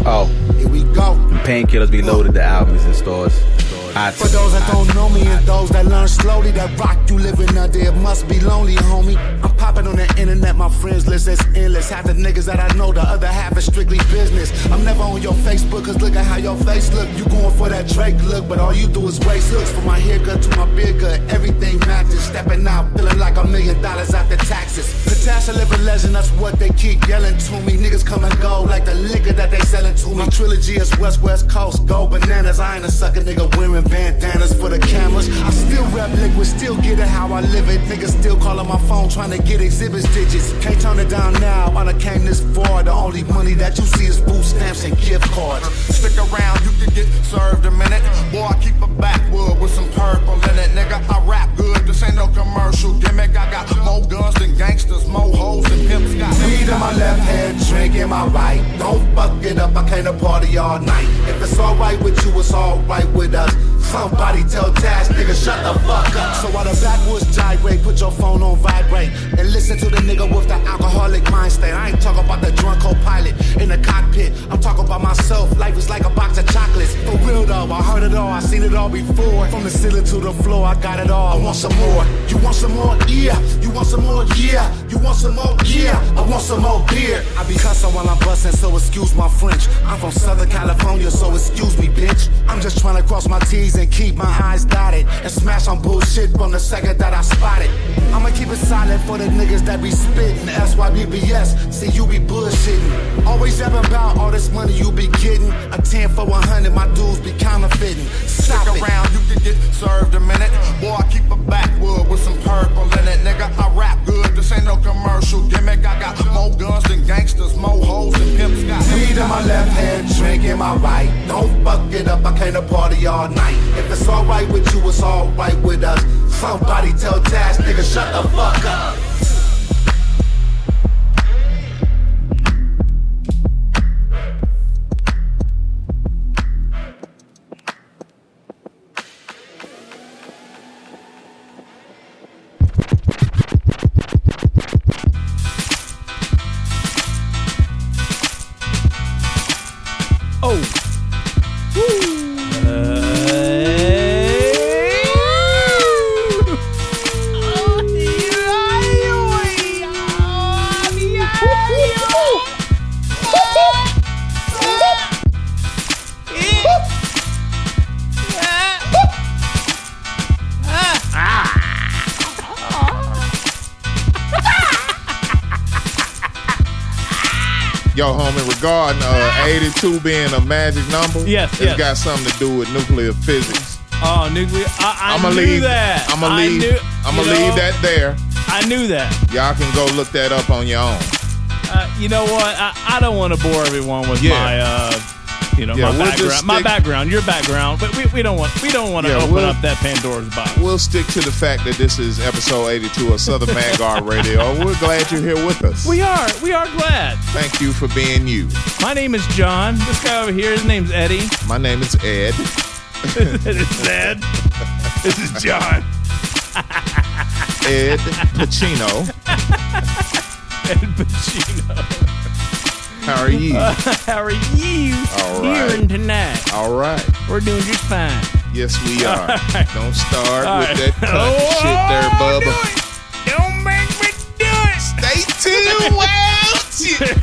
Oh. Here we go. Painkillers be loaded the albums in stores. iTunes. For those that don't know me and those that learn slowly, that rock you living under, it must be lonely, homie. I'm popping on the internet, my friends list is endless. Half the niggas that I know, the other half is strictly business. I'm never on your Facebook, cause look at how your face look. You going for that Drake look, but all you do is waste looks. From my haircut to my beard cut, everything matches. Stepping out, feeling like a million dollars after taxes. Natasha live a legend, that's what they keep yelling to me. Niggas come and go like the liquor that they selling to me. My Trilogy is West West Coast, go bananas. I ain't a sucker nigga wearing bandanas for the cameras. I still rap liquid, still get it how I live it. Niggas still calling my phone trying to get exhibits digits. Can't turn it down now, I done came this far. The only money that you see is food stamps and gift cards. Stick around, you can get served a minute. Boy, I keep a backwood with some purple in it. Nigga, I rap good, this ain't no commercial gimmick. I got more guns than gangsters, more hoes than pimps. Got Weed in my left hand, drink in my right. Don't fuck it up, I came to party all night. If it's alright with you, it's alright with us. Somebody tell Tash, nigga, shut the fuck up. So while the backwoods gyrate, put your phone on vibrate and listen to the nigga with the alcoholic mind state. I ain't talking about the drunk co-pilot in the cockpit. I'm talking about myself. Life is like a box of chocolates. For real though, I heard it all, I seen it all before. From the ceiling to the floor, I got it all. I want some more. You want some more? Yeah. You want some more? Yeah. You want some more? Yeah. I want some more beer. I be cussing while I'm busting, so excuse my French. I'm from Southern California, so excuse me, bitch. I'm just trying to cross my T's and keep my eyes dotted and smash on bullshit from the second that I spot it. I'ma keep it silent for the niggas that be spittin'. SYBBS, see you be bullshitting. Always yapping about all this money you be getting. A 10 for 100, my dudes be counterfeiting. Stop Stick it. around, you can get served a minute. Boy, I keep a backwood with some purple in it. Nigga, I rap good, this ain't no commercial gimmick. I got more guns than gangsters, more hoes than pimps. Got Weed in my left hand, drink in my right. Don't fuck it up, I came to party all night. If it's alright with you, it's alright with us. Somebody tell Tash, nigga, shut the fuck up. 82 being a magic number, Yes, it's yes. got something to do with nuclear physics. Oh, nuclear. I, I I'ma knew leave that. I'ma I leave knew- I'ma leave know, that there. I knew that. Y'all can go look that up on your own. Uh, you know what? I, I don't want to bore everyone with Yeah. my, uh, you know, Yeah, my we'll background. My background, your background, but we, we don't want we don't want to Yeah, open we'll- up that Pandora's box. We'll stick to the fact that this is episode 82 of Southern Vanguard Radio. We're glad you're here with us. We are we are glad. Thank you for being you. My name is John. This guy over here, his name's Eddie. My name is Ed. it's Ed. This is John. Ed Pacino. Ed Pacino. How are you? How are you All right. hearing tonight? All right. We're doing just fine. Yes, we are. Right. Don't start All with right. that Oh, shit there, Bubba. Don't make me do it. Stay tuned,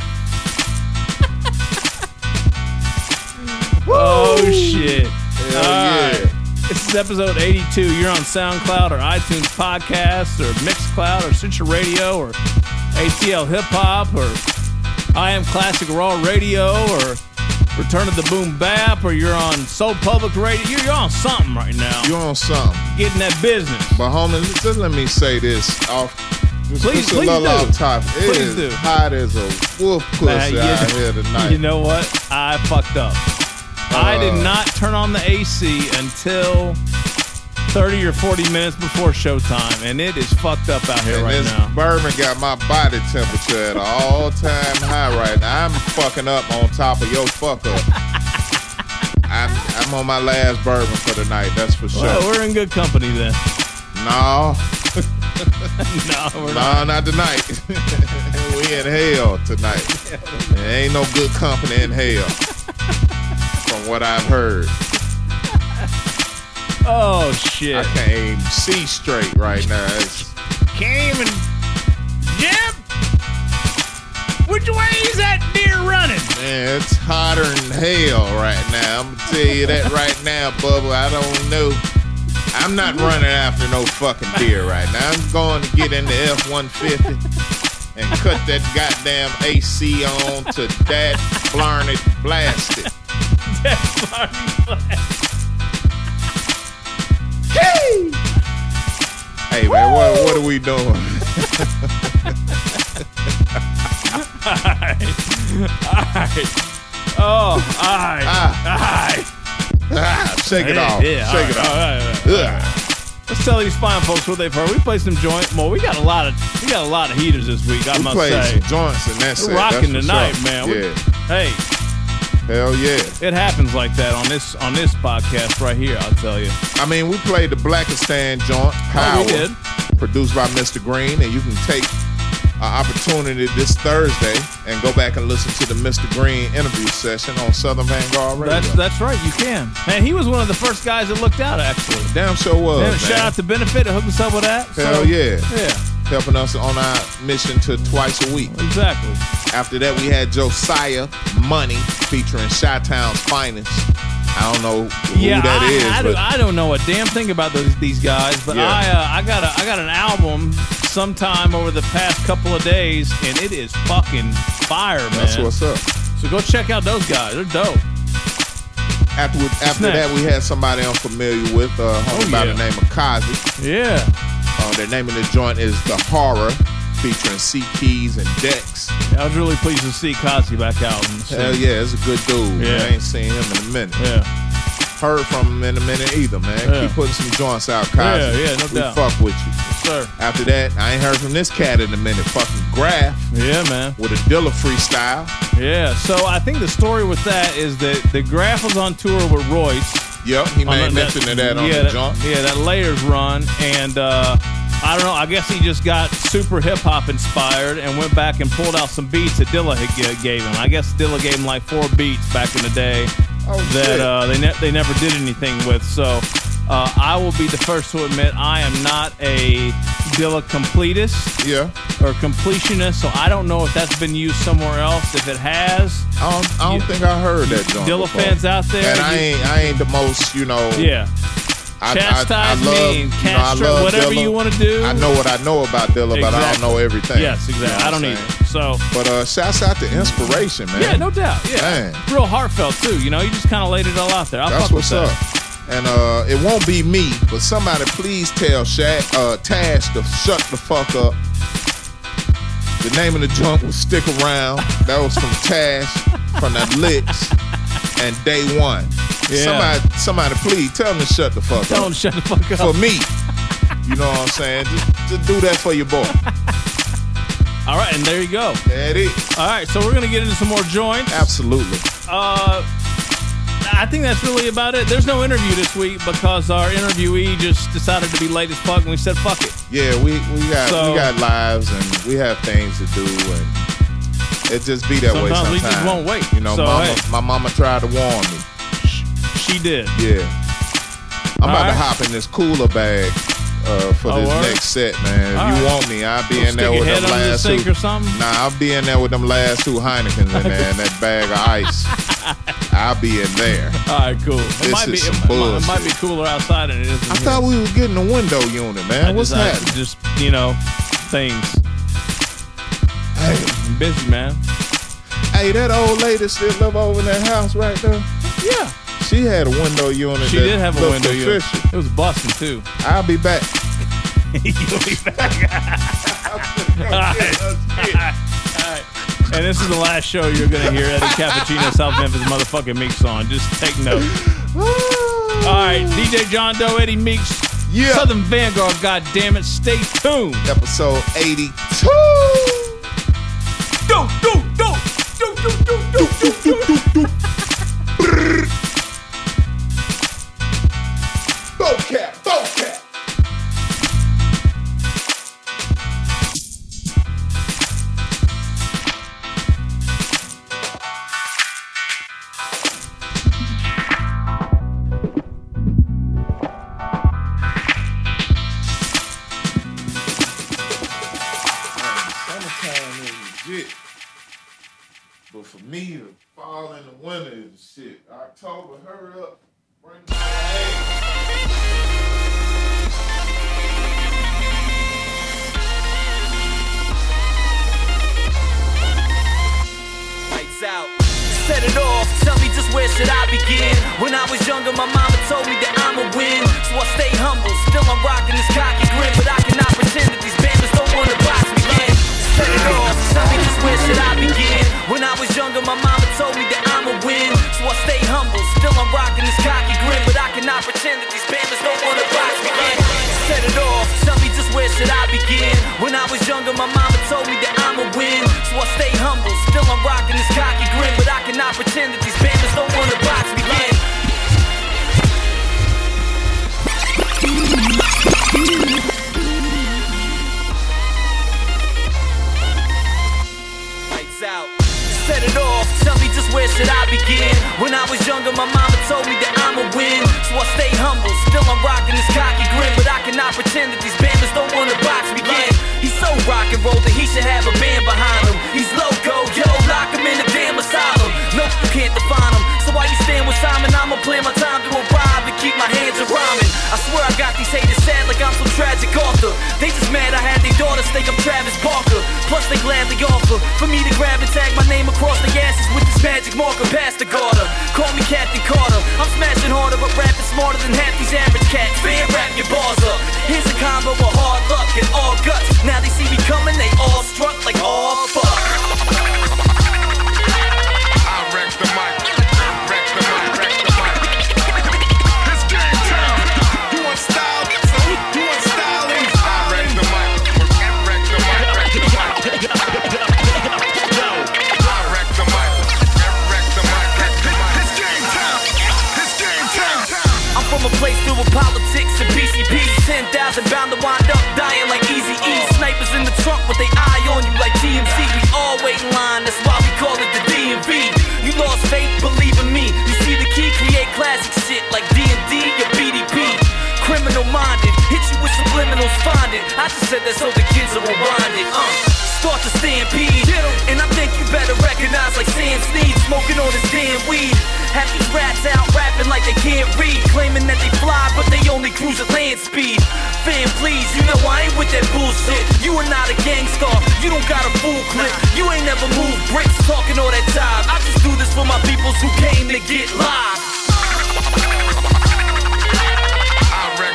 Oh shit. Hell All yeah. right. This is episode 82. You're on SoundCloud or iTunes Podcasts or Mixcloud or Stitcher Radio or ATL Hip Hop or I Am Classic Raw Radio or Return of the Boom Bap or you're on Soul Public Radio. You're, you're on something right now. You're on something. Getting that business. But homie, just let me say this off. Just, Please- just a little do. off top. It Please is do. hot as a wolf pussy you- out here tonight. You know what? I fucked up. I did Uh. not turn on the AC until 30 or 40 minutes before showtime, and it is fucked up out here and right this now. bourbon got my body temperature at an all-time high right now. I'm fucking up on top of your fuck up. I'm, I'm on my last bourbon for the night. That's for sure. Well, we're in good company then. no, no, we're no, not. not tonight. we in hell tonight. There ain't no good company in hell, from what I've heard. Oh shit! I can't even see straight right now. It's, Came and Jim, which way is that deer running? man, it's hotter than hell right now. I'm gonna tell you that right now, Bubba. I don't know. I'm not running after no fucking deer right now. I'm going to get in the F-150 and cut that goddamn AC on to that blarney blast it. Hey! Hey man, what what are we doing? Alright. Alright. Oh, alright. Alright. Ah, shake it off. Yeah, Shake all it off. all right, all right, all right. Let's tell these fine folks what they've heard. We played some joint. Well, we got a lot of we got a lot of heaters this week. I We must played say, some joints and that's we're it. rocking That's tonight, sure. man. We- Hey, Hell yeah. it happens like that on this on this podcast right here. I'll tell you. I mean, we played the Blackastan joint, Power, Oh, we did. produced by Mr. Green, and you can take an opportunity this Thursday and go back and listen to the Mr. Green interview session on Southern Vanguard Radio. That's that's right. You can. Man, he was one of the first guys that looked out. Actually, Damn sure was, man. shout out to Benefit that hooked us up with that. Hell So, yeah. Yeah. Helping us on our mission to twice a week. Exactly. After that, we had Josiah Money featuring Chi-Town's finest. I don't know who Yeah, that I, is, I, but do, I don't know a damn thing about those these guys, but Yeah. I uh, I got a I got an album sometime over the past couple of days, and it is fucking fire, man. that's what's up. So go check out those guys. They're dope. After, after that, we had somebody I'm familiar with, uh, homie Oh, by yeah. the name of Kazi. Yeah. Uh, the name of the joint is The Horror, featuring C Keys and Dex. I was really pleased to see Kazi back out. And Hell yeah, it's a good dude. Yeah. I ain't seen him in a minute. Yeah. Heard from him in a minute either, man. Yeah. Keep putting some joints out, Kazi. Yeah, yeah, no we doubt. fuck with you. Yes, sir. After that, I ain't heard from this cat in a minute. Fucking Graph Yeah, man. with a Dilla freestyle. Yeah. So I think the story with that is that the Graph was on tour with Royce. Yep, he made that- mention of that on yeah, the that, joint. Yeah, that Layers run, and uh, I don't know. I guess he just got super hip hop inspired and went back and pulled out some beats that Dilla had g- gave him. I guess Dilla gave him like four beats back in the day Oh, that uh, they ne- they never did anything with. So. Uh, I will be the first to admit I am not a Dilla completist yeah. or completionist, so I don't know if that's been used somewhere else. If it has, I don't, I don't think I heard that. Dilla before. fans out there, And I ain't I ain't the most, you know. yeah, I, Chastise I, I me love, and you know, I castrate love whatever Dilla. you wanna do. I know what I know about Dilla, but I don't know everything. Yes, You know exactly. I don't I'm either. So But uh, shouts out to inspiration, man. yeah, no doubt. Yeah, Man. real heartfelt too. You know, you just kind of laid it all out there. I That's what's that. And uh, it won't be me, but somebody please tell Shaq, uh, Tash to shut the fuck up. The name of the joint was Stick Around. That was from Tash, from the Liks, and Day One. Yeah. Somebody, somebody please tell them to shut the fuck Tell up. him to shut the fuck up. For me. You know what I'm saying? Just, just do that for your boy. All right, and there you go. It is. All right, so we're gonna get into some more joints. Absolutely. Uh, I think that's really about it. There's no interview this week because our interviewee just decided to be late as fuck, and we said fuck it. Yeah, we, we got So- we got lives and we have things to do and it just be that way Sometimes sometimes. we just won't wait. You know, So, mama, hey. my mama tried to warn me. She did. Yeah. I'm All about to hop in this cooler bag uh, for Oh, this word? next set, man. If All you right. want me, I'll be in there your with head them under the last sink two. or something? Nah, I'll be in there with them last two Heinekens in there and that bag of ice. I'll be in there. All right, cool. It This might be is it, some might- it might be cooler outside than it is. I thought we were getting a window unit, man. I What's that? Just you know, things. Hey, I'm busy, man. Hey, that old lady still live over in that house right there. Yeah. She had a window unit. She did have a window unit. It was busting too. I'll be back. You'll be back. And this is the last show you're gonna hear Eddie Cappuccino South Memphis motherfucking Meeks on. Just take note. All right, DJ John Doe, Eddie Meeks, Yeah. Southern Vanguard. God damn it, stay tuned. Episode 82. Do do do do do do do do do. Bocap, October, hurry up. Bring out. Set it off, tell me just where should I begin? When I was younger, my mama told me that I'ma win. So I stay humble, still I'm rocking this cocky grin, but I cannot pretend that these bandits don't wanna box me in. Set it off, tell me just where should I begin? When I was younger, my mama told me that I'ma win. So I stay humble, still I'm rocking this cocky grin, but I cannot pretend that these bandits don't wanna box me in. Set it off, tell me just where should I begin? When I was younger, my mama told me that I'ma win. So I stay humble, still I'm rocking this cocky grin, but I cannot pretend that these bandits don't wanna box me in. Set it off, tell me just where should I begin? When I was younger, my mama told me that I'ma win. So I stay humble, still I'm rocking this cocky grin, but I cannot pretend that these bandits don't wanna box me in. He's so rock and roll that he should have a band behind him. He's loco, yo, lock him in a damn asylum. Nope, you can't define him. So why you stand with Simon? I'ma plan my time to arrive and keep my hands in rhyming. I swear I got these haters sad like I'm some tragic author. They just mad I had their daughter think I'm Travis Barker. Plus they gladly offer for me to grab and tag my name across the asses with this magic marker past the garter. Call me Captain Carter. I'm smashing harder, but rapping smarter than half these average cats. Fan rap your bars up. Here's a combo of hard luck and all guts. Now they see me coming, they all struck like all fuck. Classic shit like D&D or BDP. Criminal minded, hit you with subliminals, find it. I just said that so the kids will rewind it. Uh. Start to stampede, and I think you better recognize like Sam Snead smoking on his damn weed. Have these rats out rapping like they can't read, claiming that they fly, but they only cruise at land speed. Fam, please, you know I ain't with that bullshit. You are not a gangstar, you don't got a full clip. You ain't never moved bricks talking all that time. I just do this for my peoples who came to get live.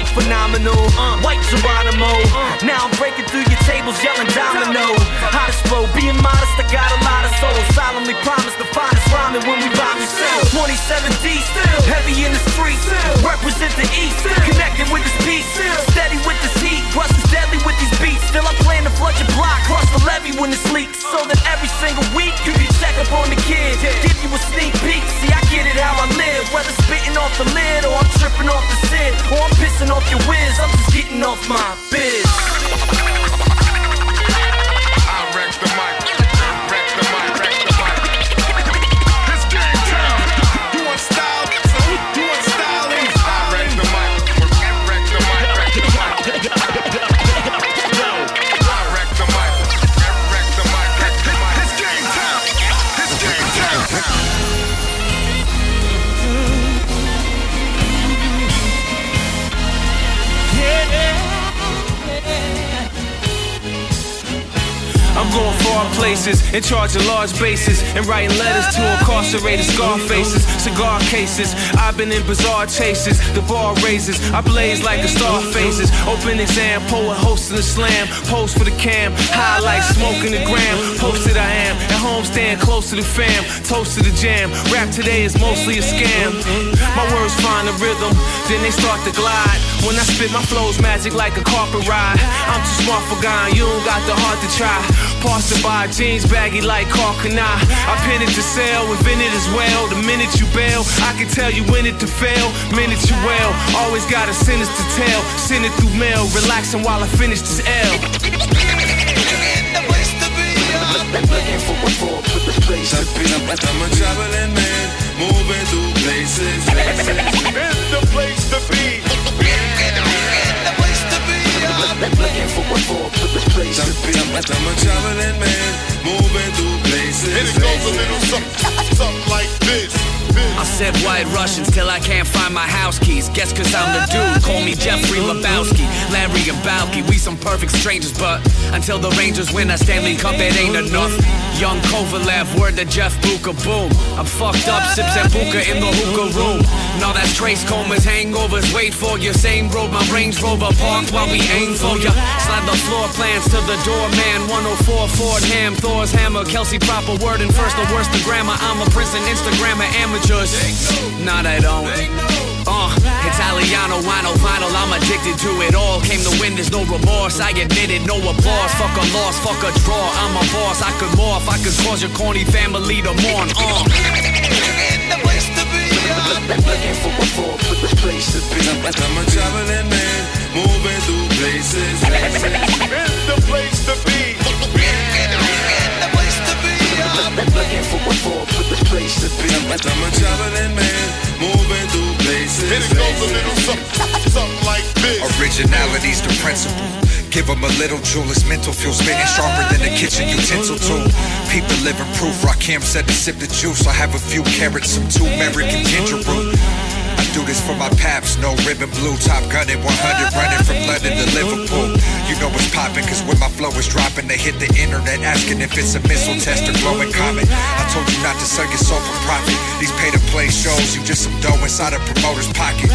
Quite phenomenal, uh, white Geronimo. Now I'm breaking through your tables, yelling domino. Hottest flow, being modest, I got a lot of soul. Solemnly promise the finest rhyming when we rhyme you still. 27 D, still heavy in the streets. Represent the East, connecting with this peace. Steady with this heat, crust is deadly with these beats. Still I plan to flood your block, cross the levee when it's leaks. So that every single week you can check up on the kid. Give you a sneak peek, see I get it how I live. Whether spitting off the lid or I'm tripping off the sid. Or I'm pissing off your whiz, I'm just getting off my biz. Places, in charge of large bases, and writing letters to incarcerated scar faces, cigar cases. I've been in bizarre chases, the bar raises. I blaze like a star phases. Open exam, poet hosting a slam, post for the cam, highlight smoking the gram. Posted I am, at home stand close to the fam, toast to the jam. Rap today is mostly a scam. My words find a rhythm, then they start to glide. When I spit, my flow's magic like a carpet ride. I'm too smart for God, you don't got the heart to try. Parts to buy jeans baggy like Carcana. I pin it to sell, invent it as well. The minute you bail, I can tell you when it to fail. Minute you well, always got a sentence to tell. Send it through mail, relaxing while I finish this L. Looking for a for place to be. I'm a traveling man, moving through places. It's the place to be. Looking for a for the place to be. I'm a traveling man, moving through places. And it goes a little something, something like this. I said white Russians till I can't find my house keys. Guess cause I'm the dude. Call me Jeffrey Lebowski, Larry and Balky. We some perfect strangers, but until the Rangers win that Stanley Cup, it ain't enough. Young Kovalev, word to Jeff Buka, boom. I'm fucked up, sip Sambuca in the hookah room. Now that's trace comas, hangovers. Wait for your same road, my Range Rover parked while we aim for ya. Slide the floor plans to the doorman. 104 Ford Ham, Thor's hammer, Kelsey proper word and first the worst the grammar. I'm a prince and Instagrammer amateurs. Nah, they don't. Uh, Italiano, wino, vinyl, I'm addicted to it all. Came to win, there's no remorse. I admit it, no applause. Fuck a loss, fuck a draw. I'm a boss, I could morph, I could cause your corny family to mourn. Uh. Looking for a for the place to be. I'm a traveling man, moving through places. It's the place to be. Looking for a for the place to be. I'm a traveling man, moving through places. And it goes a little something, something like this. Originality's the principle. Give 'em a little jewel, his mental fuel spinning sharper than a kitchen utensil tool. People living proof, Rakim said to sip the juice. I have a few carrots, some turmeric and ginger root. I do this for my paps, no ribbon blue, top gun at 100, running from London to Liverpool. You know what's poppin', cause when my flow is dropping, they hit the internet asking if it's a missile test or glowing comet. I told you not to sell your soul for profit. These pay to play shows, you just some dough inside a promoter's pocket.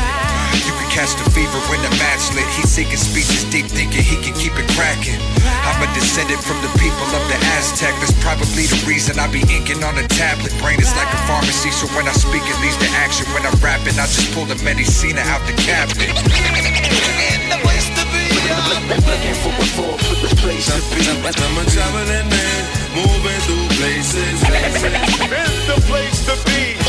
You can catch the fever when the match lit. He's seeking speeches, deep thinking he can keep it cracking. I'm a descendant from the people of the Aztec. That's probably the reason I be inking on a tablet. Brain is like a pharmacy, so when I speak, it leads to action. When I'm rapping, I just pull the medicina out the cabinet. Looking for a for the place to be. I'm a traveling man, moving through places. It's the place to be.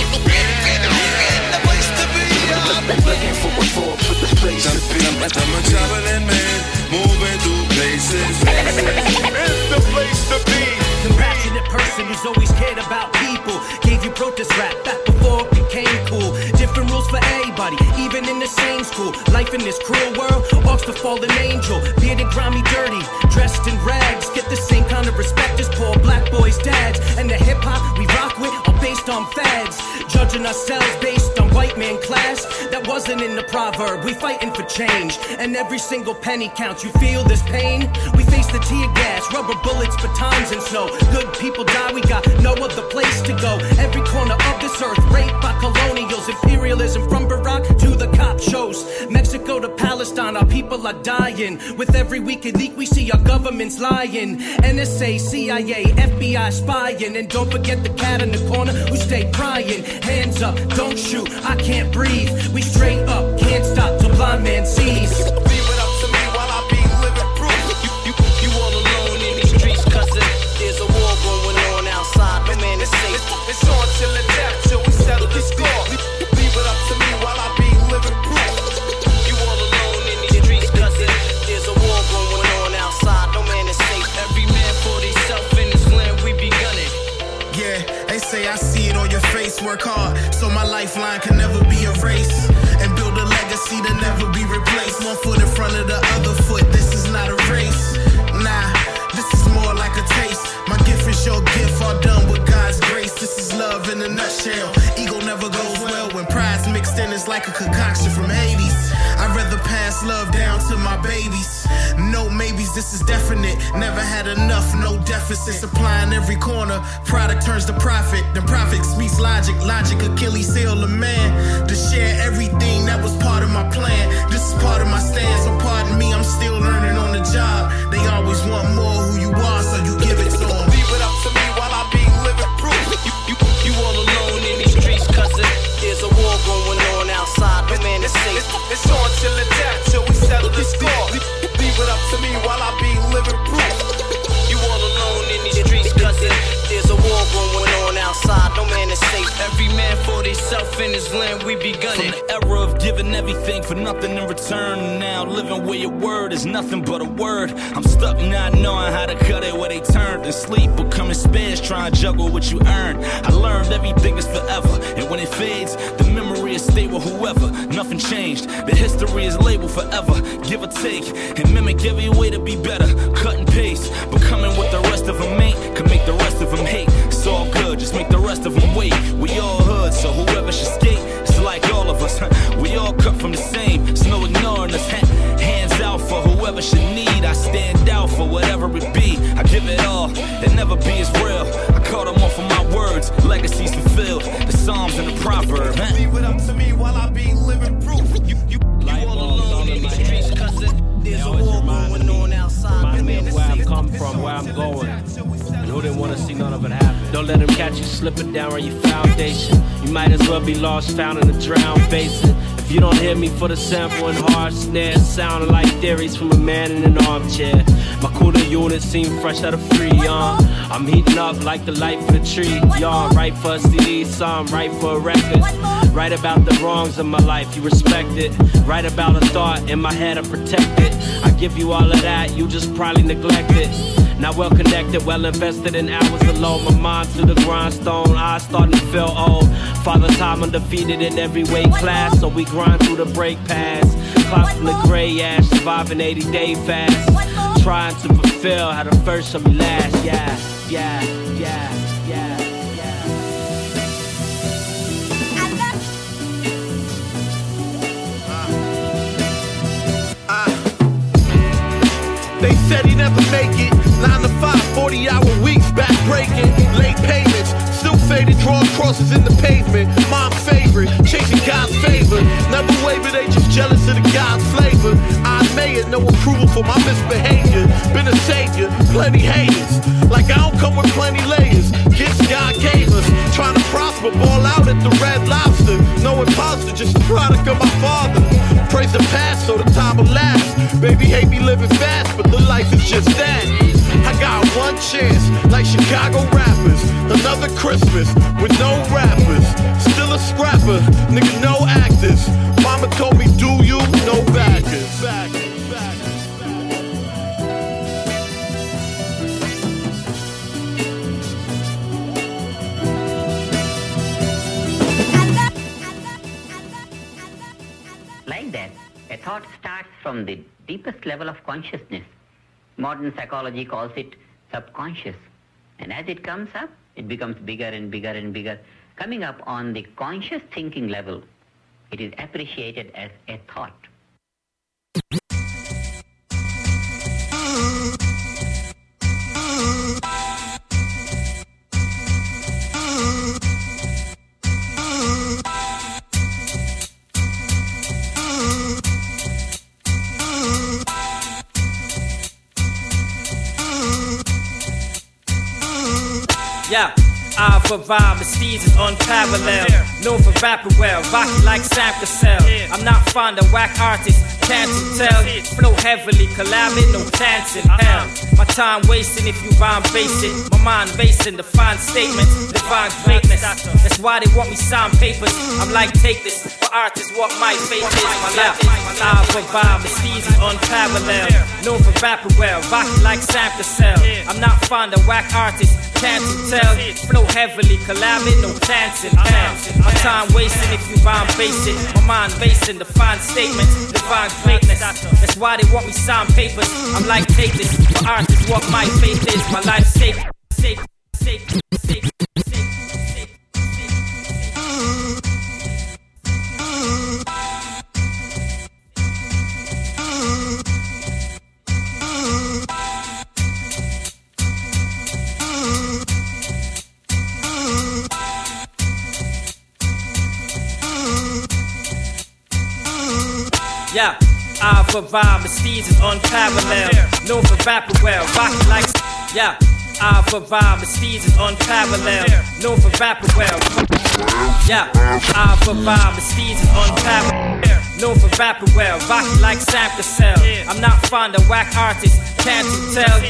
Looking for a for place to be. I'm a traveling man, moving through places. It's the place to be. Compassionate person who's always cared about people. Gave you protest rap back before it became cool. Different for everybody, even in the same school. Life in this cruel world, walks the fallen angel. Bearded, grimy, dirty, dressed in rags. Get the same kind of respect as poor black boys' dads. And the hip hop we rock with are based on fads. Judging ourselves based on white man class. That was wasn't in the proverb. We fighting for change, and every single penny counts. You feel this pain? We face the tear gas, rubber bullets, batons, and snow. Good people die, we got no other place to go. Every corner of this earth raped by colonials, imperialism from Barack to the cop shows. Mexico to Palestine, our people are dying. With every wicked leak, we see our government's lying. NSA, CIA, FBI spying, and don't forget the cat in the corner who stay crying. Hands up, don't shoot, I can't breathe. We straight up, can't stop till blind man sees. Leave it up to me while I be living proof. You, you, you all alone in these. There's a war going on outside. It's on till the death, face. Work hard, so my lifeline can never be erased. And build a legacy to never be replaced. One foot in front of the other rather pass love down to my babies. No maybes, this is definite. Never had enough, no deficit. Supplying every corner. Product turns to profit. Then profit meets logic. Logic, Achilles heel, a man. To share everything that was part of my plan. This is part of my stand, so pardon me, I'm still learning on the job. They always want more who you are, so you give it to them. Leave it up to me while I be living proof. You, you, you all alone in these streets, cousin. There's a war going on outside. No man is safe. It's, it's on till the the score. Leave it up to me while I be land we be gunning. From the era of giving everything for nothing in return. Now living where your word is nothing but a word. I'm stuck not knowing how to cut it where they turned. And sleep becoming spares, trying to juggle what you earn. I learned everything is forever. And when it fades, the memory is stay with whoever. Nothing changed. The history is labeled forever. Give or take. And mimic every way to be better. Cut and paste. Becoming what the rest of them ain't. Can make the rest of them hate. It's all good. Just make the rest of them wait. We all so whoever should skate. It's like all of us. We all cut from the same. There's no ignoring us. Hands out for whoever should need. I stand out for whatever it be. I give it all. It never be as real. I caught them off of my words. Legacies fulfilled. The Psalms and the Proverbs. Leave it up to me while I be living proof. You, you, you all alone in these streets, cousin. There's a war going on outside. Remind me of where I've come from, where I'm going. And who didn't want to see none of it happen? Don't let them catch you slipping down on your foundation. You might as well be lost, found in a drowned basin. If you don't hear me for the sample and hard snare, sounding like theories from a man in an armchair. My cooler unit seem fresh out of Freon. I'm heating up like the light for the tree. Y'all right for a CD, some right for a record. Right about the wrongs of my life, you respect it. Right about a thought in my head, I protect it. I give you all of that, you just probably neglect it. Now well connected, well invested in hours alone. My mind to the grindstone, eyes starting to feel old. Father time undefeated in every weight class, so we grind through the break pass. Clock from the gray ash, surviving 80 day fast. Trying to fulfill how the first shall be last. Yeah, yeah, yeah, yeah. Ah. Ah. They said he never make it. 9 to 5, 40 hour weeks, back breaking. Late payments, still faded, draw crosses in the pavement. Mom's favorite, chasing God's favor. Never waver, they just jealous of the God's flavor. I made it, no approval for my misbehavior. Been a savior, plenty haters. Like I don't come with plenty layers. Gifts God gave us. Trying to prosper, ball out at the red lobster. No imposter, just a product of my father. Praise the past so the time will last. Baby hate me living fast, but the life is just that. I got one chance, like Chicago rappers. Another Christmas with no rappers. Still a scrapper, nigga, no actors. Mama told me, do you, no backers. Like that, a thought starts from the deepest level of consciousness. Modern psychology calls it subconscious. And as it comes up, it becomes bigger and bigger and bigger. Coming up on the conscious thinking level, It is appreciated as a thought. I provide Mystique is unparalleled. Known for rapping well, rocking like Sam Cassell. I'm not fond of whack artists, can't you tell? Flow heavily, collabing, no chance in hell. My time wasting if you rhyme basic. My mind racing, define statements, divine greatness. That's why they want me sign papers. I'm like, take this. For art is what my faith is. My life, I provide Mystique is unparalleled. Known for rapping well, rocking like Sam Cassell. I'm not fond of whack artists, can't you tell? Flow heavily, collabing, no chance in hell. My time wasting if you rhyme basic. My mind racing, define statements, divine greatness. That's why they want me sign papers. I'm like, this. For art is what my faith is. My life's safe, safe, safe, safe. Yeah, I provide Mystique is unparalleled. Known for rapping well, rocking like. Yeah, I provide Mystique is unparalleled. Known for rapping. Yeah, I provide Mystique is unparalleled. Known for rapping well, rocking like Sam Cassell. I'm not fond of whack artists, can't you tell?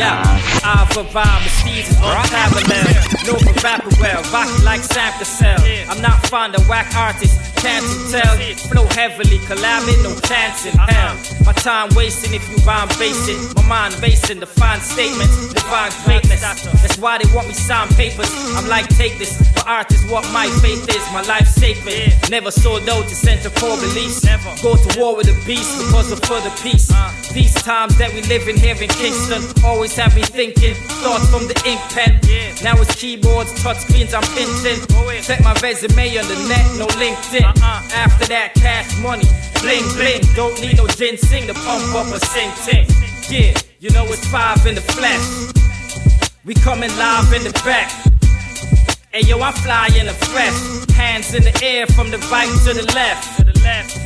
Yeah, I provide Mystique is unparalleled. Known for rapping well, rocking like Sam Cassell. I'm not fond of whack artists, can't you tell? Flow heavily, collabing, no chance in hell. My time wasting if you rhyme basic. My mind racing, define statements, divine greatness. That's why they want me sign papers. I'm like, take this. For art is what my faith is, my life sacred. Never sold out to center core beliefs. Go to war with the beast because of further peace. These times that we live in here in Kingston always have me thinking. Thoughts from the ink pen. Now it's keyboards, touch screens, I'm pinching. Check my resume on the net, no LinkedIn. After that, cash money, bling bling. Don't need no ginseng to pump up a sing ting. Yeah, you know it's five in the flesh. We coming live in the back. Hey yo, I fly in the fresh. Hands in the air from the right to the left. To the left.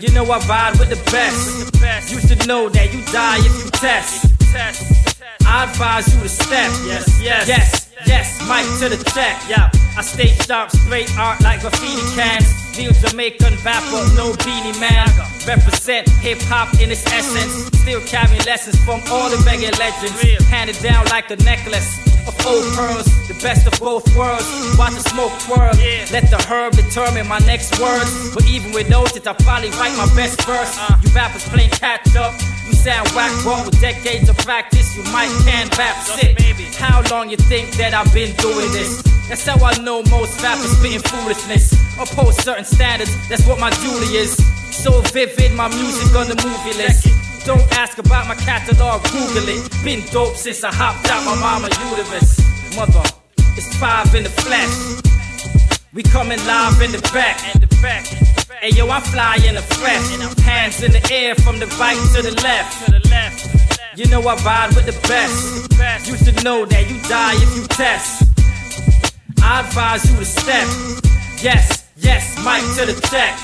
You know I ride with the best. You should know that you die if you test. I advise you to step. Yes, yes, yes, yes. Mic to the check. Yeah, I stay sharp, straight art like graffiti cans. Real Jamaican rapper, no Beenie Man. Represent hip hop in its essence. Still carrying lessons from all the reggae legends. Handed down like a necklace of old pearls, the best of both worlds. Watch the smoke twirl. Let the herb determine my next words. But even without it, I finally write my best verse. You rappers playing catch up. You sound whack, but with decades of practice, you might can rap shit. How long you think that I've been doing this? That's how I know most rappers spitting foolishness. Oppose certain standards, that's what my duty is. So vivid, my music on the movie list. Don't ask about my catalog, Google it. Been dope since I hopped out my mama uterus. Mother, it's five in the flesh. We coming live in the back. Hey yo, I fly in the fresh. Hands in the air from the right to the left. You know I ride with the best. You should know that you die if you test. I advise you to step. Yes, yes, mic to the check.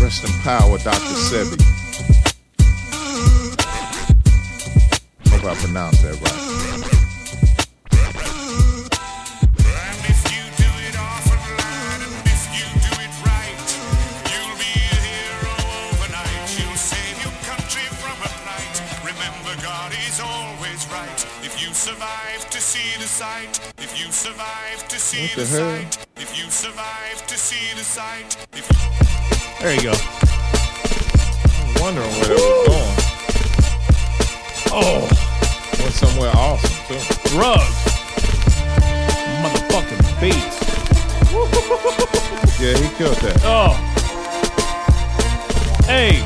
Rest in power, Dr. Sebi. Hope I pronounced that right. Survive to see the sight, if you survive to see the the hell? sight, if you survive to see the sight, if There you go. I'm wondering where that was going. Oh. Went somewhere awesome, too. Drugs. Motherfucking beats. Yeah, he killed that. Oh. Hey,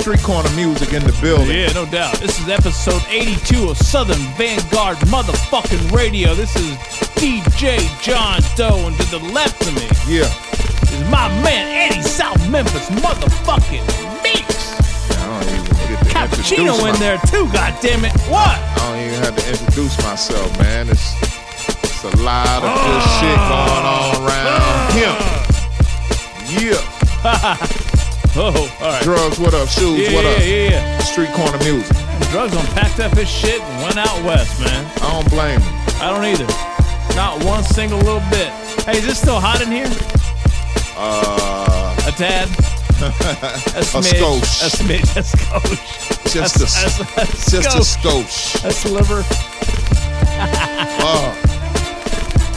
Street corner music in the building. yeah, no doubt. This is episode 82 of Southern Vanguard motherfucking radio. This is DJ John Doe, and to the left of me Yeah. is my man Eddie South Memphis motherfucking Meeks. I don't even get to Cappuccino in my- there too, goddammit. What? I don't even have to introduce myself, man. It's, it's a lot of good ah. shit going on around ah. here. Yeah. oh, all right. Drugs, what up? Shoes, Yeah, what up? yeah, yeah. Yeah. Street corner music. Drugs on packed up his shit and went out west, man. I don't blame him. I don't either. Not one single little bit. Hey, is it still hot in here? Uh, A tad? A a smidge. skosh. A smidge. A skosh. Just a, a, just a skosh. A sliver. Oh,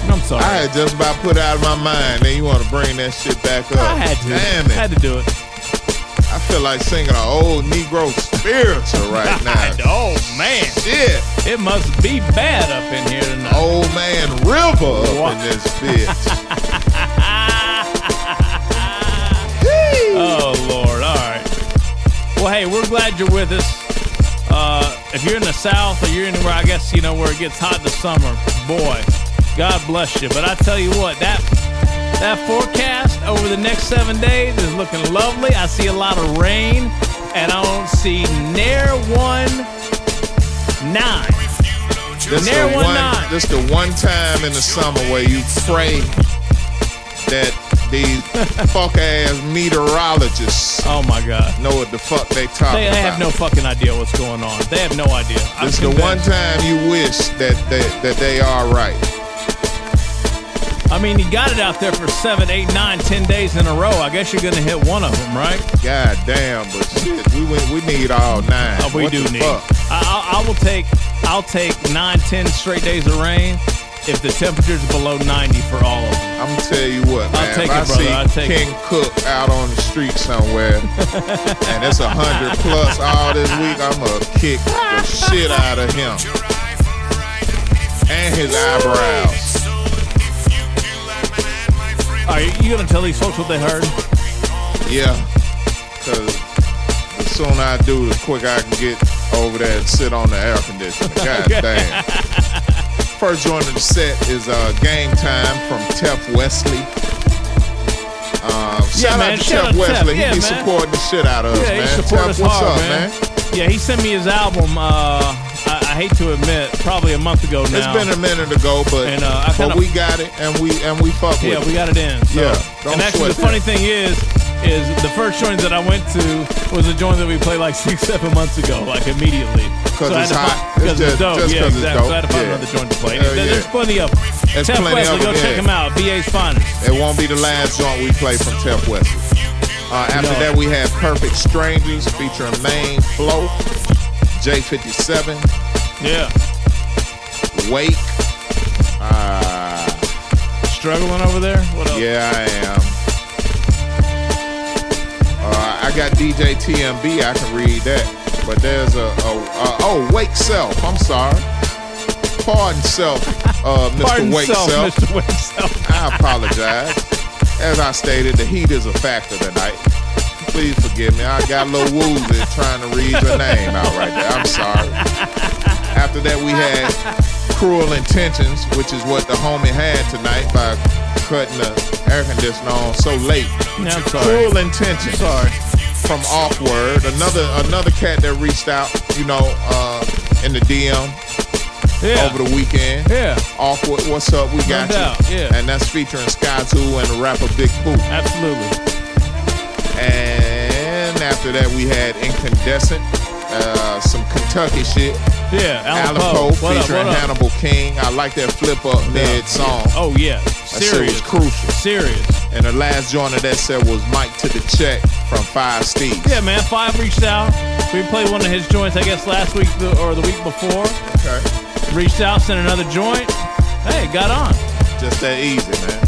I'm sorry. I had just about put it out of my mind. Then you want to bring that shit back up? I had to. Damn it! Had to do it. I feel like singing an old Negro spiritual right now. oh man, Shit, it must be bad up in here tonight. old man River up What? in this bitch. Oh Lord! All right. Well, hey, we're glad you're with us. Uh, if you're in the South or you're anywhere, I guess you know where it gets hot in the summer. Boy, God bless you. But I tell you what, that that forecast over the next seven days is looking lovely. I see a lot of rain, and I don't see near one nine. This Near the one one. This the one time in the summer where you pray that these fuck ass meteorologists Oh my God. know what the fuck they talking They, they have no fucking idea what's going on. They have no idea. I'm This the one time you wish that they, that they are right. I mean, you got it out there for seven, eight, nine, ten days in a row. I guess you're gonna hit one of them, right? God damn, but shit, we we, we need all nine. Oh, we What do need. fuck? I, I, I will take. I'll take nine, ten straight days of rain if the temperature's below 90 for all of them. I'm gonna tell you what, man. I'll take it, I brother. see I'll take King it. Cook out on the street somewhere, and it's a hundred plus all this week, I'm gonna kick the shit out of him and his eyebrows. Are you, gonna tell these folks what they heard? Yeah, because the sooner I do, the quicker I can get over there and sit on the air conditioner. God damn. First joint of the set is uh, Game Time from Tef Wesley. Uh, shout man, out to shout Tef Wesley. Tef. he Yeah, be man. supporting the shit out of us, man. support Tef, what's hard, up, man. man? Yeah, he sent me his album. Uh, I, hate to admit, probably a month ago now. It's been a minute ago, but, And, uh, I but kinda- we got it and we and we fuck with Yeah, we got it in. So. Yeah, don't and actually, the funny thing is, is the first joint that I went to was a joint that we played like six, seven months ago, like immediately. Because had it's hot. find- It's just- dope. yeah, it's exactly. So I had to find Yeah. another joint to play. Hell There's yeah. plenty of There's Tef plenty Wesley, of go them, check him out. BA's finest. It won't be the last joint we play from Tef Wesley. Uh, after No. that, we have Perfect Strangers featuring Main Flow, J57, Yeah. Wake. Uh, Struggling over there? What else? yeah, I am. Uh, I got DJ TMB. I can read that, but there's a, a, a oh Wake Self. I'm sorry. Pardon self, uh, Mr. Pardon Wake self, Self. Mr. Wake Self. I apologize. As I stated, the heat is a factor tonight. Please forgive me. I got a little woozy trying to read your name out right there. I'm sorry. After that, we had Cruel Intentions, which is what the homie had tonight by cutting the air conditioner on so late. Yeah, I'm sorry. Cruel Intentions. Sorry. From Awkward. Another another cat that reached out, you know, uh, in the DM Yeah. over the weekend. Yeah. Awkward, what's up? We got you. doubt, yeah. And that's featuring Skyzoo and the rapper Big Pooh. Absolutely. And after that, we had Incandescent, uh, some Kentucky shit. Yeah, Alan Alan Poe. Poe up, featuring what up? Hannibal King. I like that flip up mid song. Oh, yeah. That Serious. was crucial. Serious. And the last joint of that set was Mic to the Check from Five Steez. Yeah, man. Five reached out. We played one of his joints, I guess, last week or the week before. Okay. Reached out, sent another joint. Hey, got on. Just that easy, man.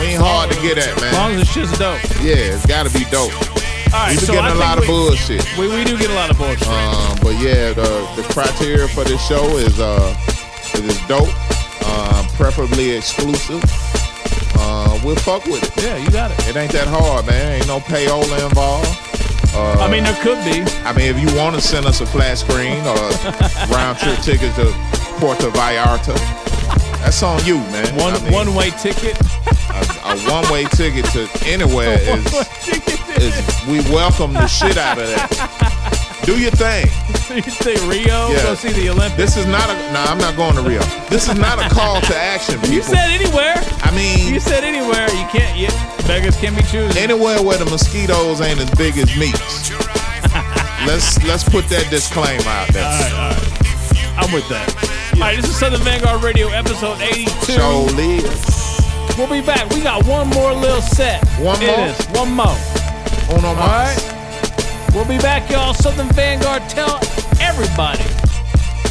We ain't hard to get at, man. As long as the shit's dope. Yeah, it's gotta be dope. All right, we so getting I a lot of bullshit. We, we do get a lot of bullshit. Um, but yeah, the the criteria for this show is uh it is dope, um, preferably exclusive. uh, we'll fuck with it. Yeah, you got it. It ain't that hard, man. Ain't no payola involved. Uh, I mean, there could be. I mean, if you want to send us a flat screen or round trip ticket to Puerto Vallarta, that's on you, man. One I mean, one way ticket. a, a one way ticket to anywhere is, is we welcome the shit out of that. Do your thing. you say Rio? Go see the Olympics. This is not a. No, I'm not going to Rio. This is not a call to action, people. You said anywhere. I mean, You said anywhere. You can't. You, beggars can be choosers. anywhere where the mosquitoes ain't as big as meats. let's let's put that disclaimer out there. All right, all right. I'm with that. All right, this is Southern Vanguard Radio, episode 82. Show live. We'll be back. We got one more little set. One It more? is. One more. Uno All mas. right. We'll be back, y'all. Southern Vanguard, tell everybody.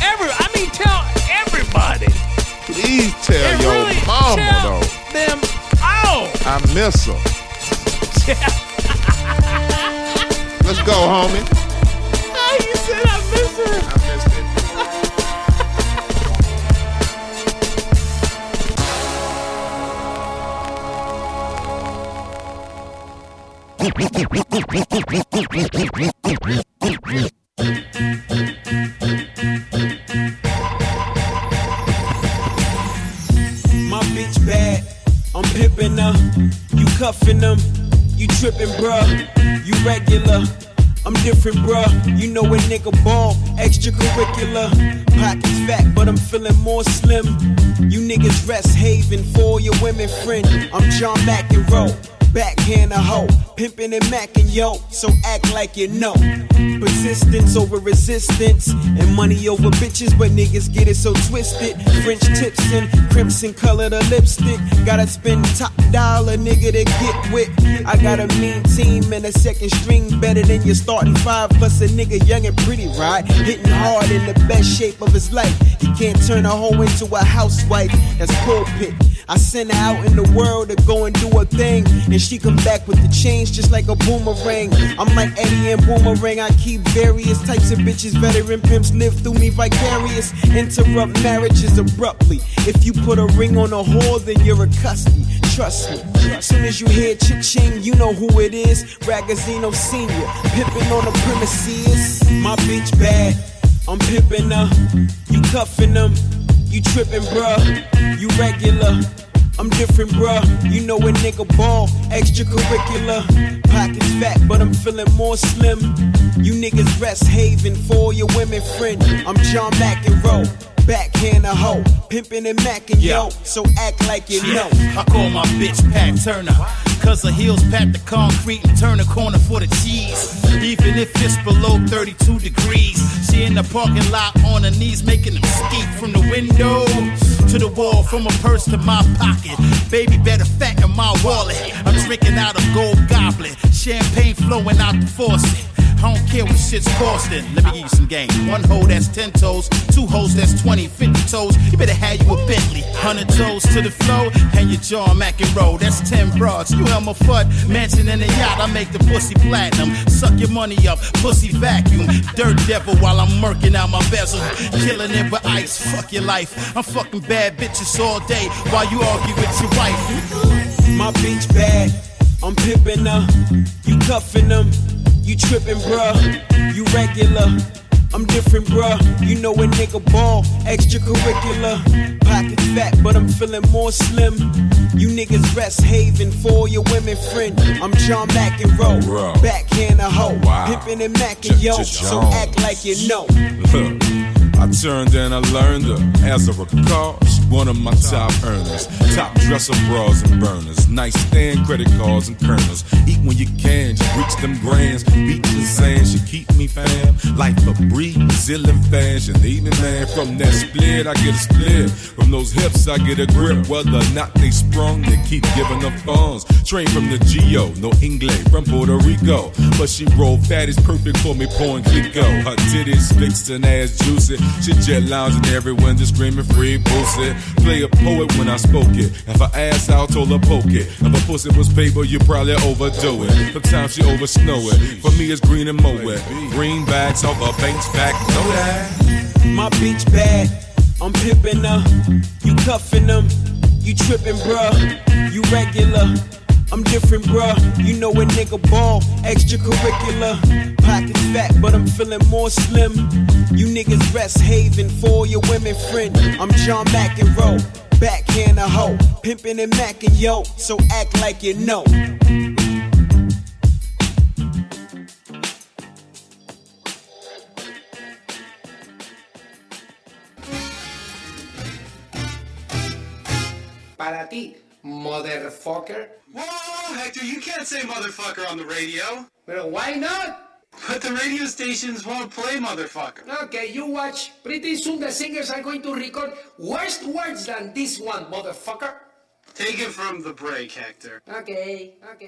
Every, I mean, tell everybody. Please tell And your really mama tell though. them out. I miss her. Let's go, homie. My bitch bad, I'm pimping her. You cuffing them, you tripping, bruh. You regular, I'm different, bruh. You know a nigga ball, extracurricular. Pockets fat, but I'm feeling more slim. You niggas rest haven for your women friend. I'm John McEnroe. Backhand a hoe, pimping and macking yo, so act like you know. Persistence over resistance, and money over bitches, but niggas get it so twisted. French tips and crimson color the lipstick. Gotta spend top dollar, nigga, to get with. I got a mean team and a second string better than your starting five, plus a nigga young and pretty, right? Hitting hard in the best shape of his life. He can't turn a hoe into a housewife. That's pulpit. I send her out in the world to go and do a thing, and she come back with the change just like a boomerang. I'm like Eddie and Boomerang. I keep various types of bitches. Veteran pimps live through me vicarious. Interrupt marriages abruptly. If you put a ring on a whore, then you're a custody. Trust me. As soon as you hear cha-ching, you know who it is. Ragazzino Senior, pimping on the premises. My bitch bad, I'm pimping her. You cuffing them, you tripping, bruh. You regular. I'm different, bruh. You know a nigga ball, extracurricular. Pockets fat, but I'm feeling more slim. You niggas rest haven for your women friend. I'm John McEnroe. Backhand a hoe, pimping and macking yo, so act like you know. I call my bitch Pat Turner. Cause her heels pat the concrete and turn the corner for the cheese. Even if it's below 32 degrees. She in the parking lot on her knees making them skeet from the window to the wall, from her purse to my pocket. Baby better fatten my wallet. I'm drinking out a gold goblet. Champagne flowing out the faucet. I don't care what shit's costing. Let me give you some game. One hole that's 10 toes, two hoes that's 20, 50 toes. You better have you a Bentley. 100 toes to the flow, and your jaw mac and roll. That's 10 broads. You Elmer Fudd, mansion in a yacht. I make the pussy platinum. Suck your money up, pussy vacuum. Dirt devil while I'm murking out my bezel. Killing it with ice. Fuck your life. I'm fucking bad bitches all day while you argue with your wife. My bitch bad, I'm pimping her. You cuffing them, you tripping, bruh. You regular. I'm different, bruh. You know a nigga ball, extracurricular. Pocket fat, but I'm feeling more slim. You niggas rest haven for your women friend. I'm John McEnroe. Backhand a hoe. Wow. Pimping and macking yo. So act like you know. I turned and I learned her. As I recall, she one of my top earners. Top dresser bras and burners. Nice stand credit cards and kernels. Eat when you can, just reach them grands. Beach and sand should keep me fam. Life a Brazilian fashion. Even man, from that split, I get a split. From those hips, I get a grip. Whether or not they sprung, they keep giving them funds. Train from the Geo, no English from Puerto Rico. But she roll fat is perfect for me, pouring Clicquot. Her titties fixed and ass juicy. She jet lounging everyone just screaming free pussy. Play a poet when I spoke it. If I ass out, told her poke it. If a pussy was paper, you probably overdo it. Sometimes she over snow it. For me, it's green and mow it. Greenbacks off her bank's back, know that. My bitch bad, I'm pimping her. You cuffing them, You trippin', bruh. You regular. I'm different, bruh. You know a nigga ball, extracurricular. Pocket fat, but I'm feeling more slim. You niggas rest haven for your women friend. I'm John McEnroe, backhand a hoe, pimpin' and mackin' yo. So act like you know. Para ti, motherfucker. Whoa, Hector, you can't say motherfucker on the radio. But why not? But the radio stations won't play motherfucker. Okay, you watch. Pretty soon the singers are going to record worse words than this one, motherfucker. Take it from the break, Hector. Okay, okay.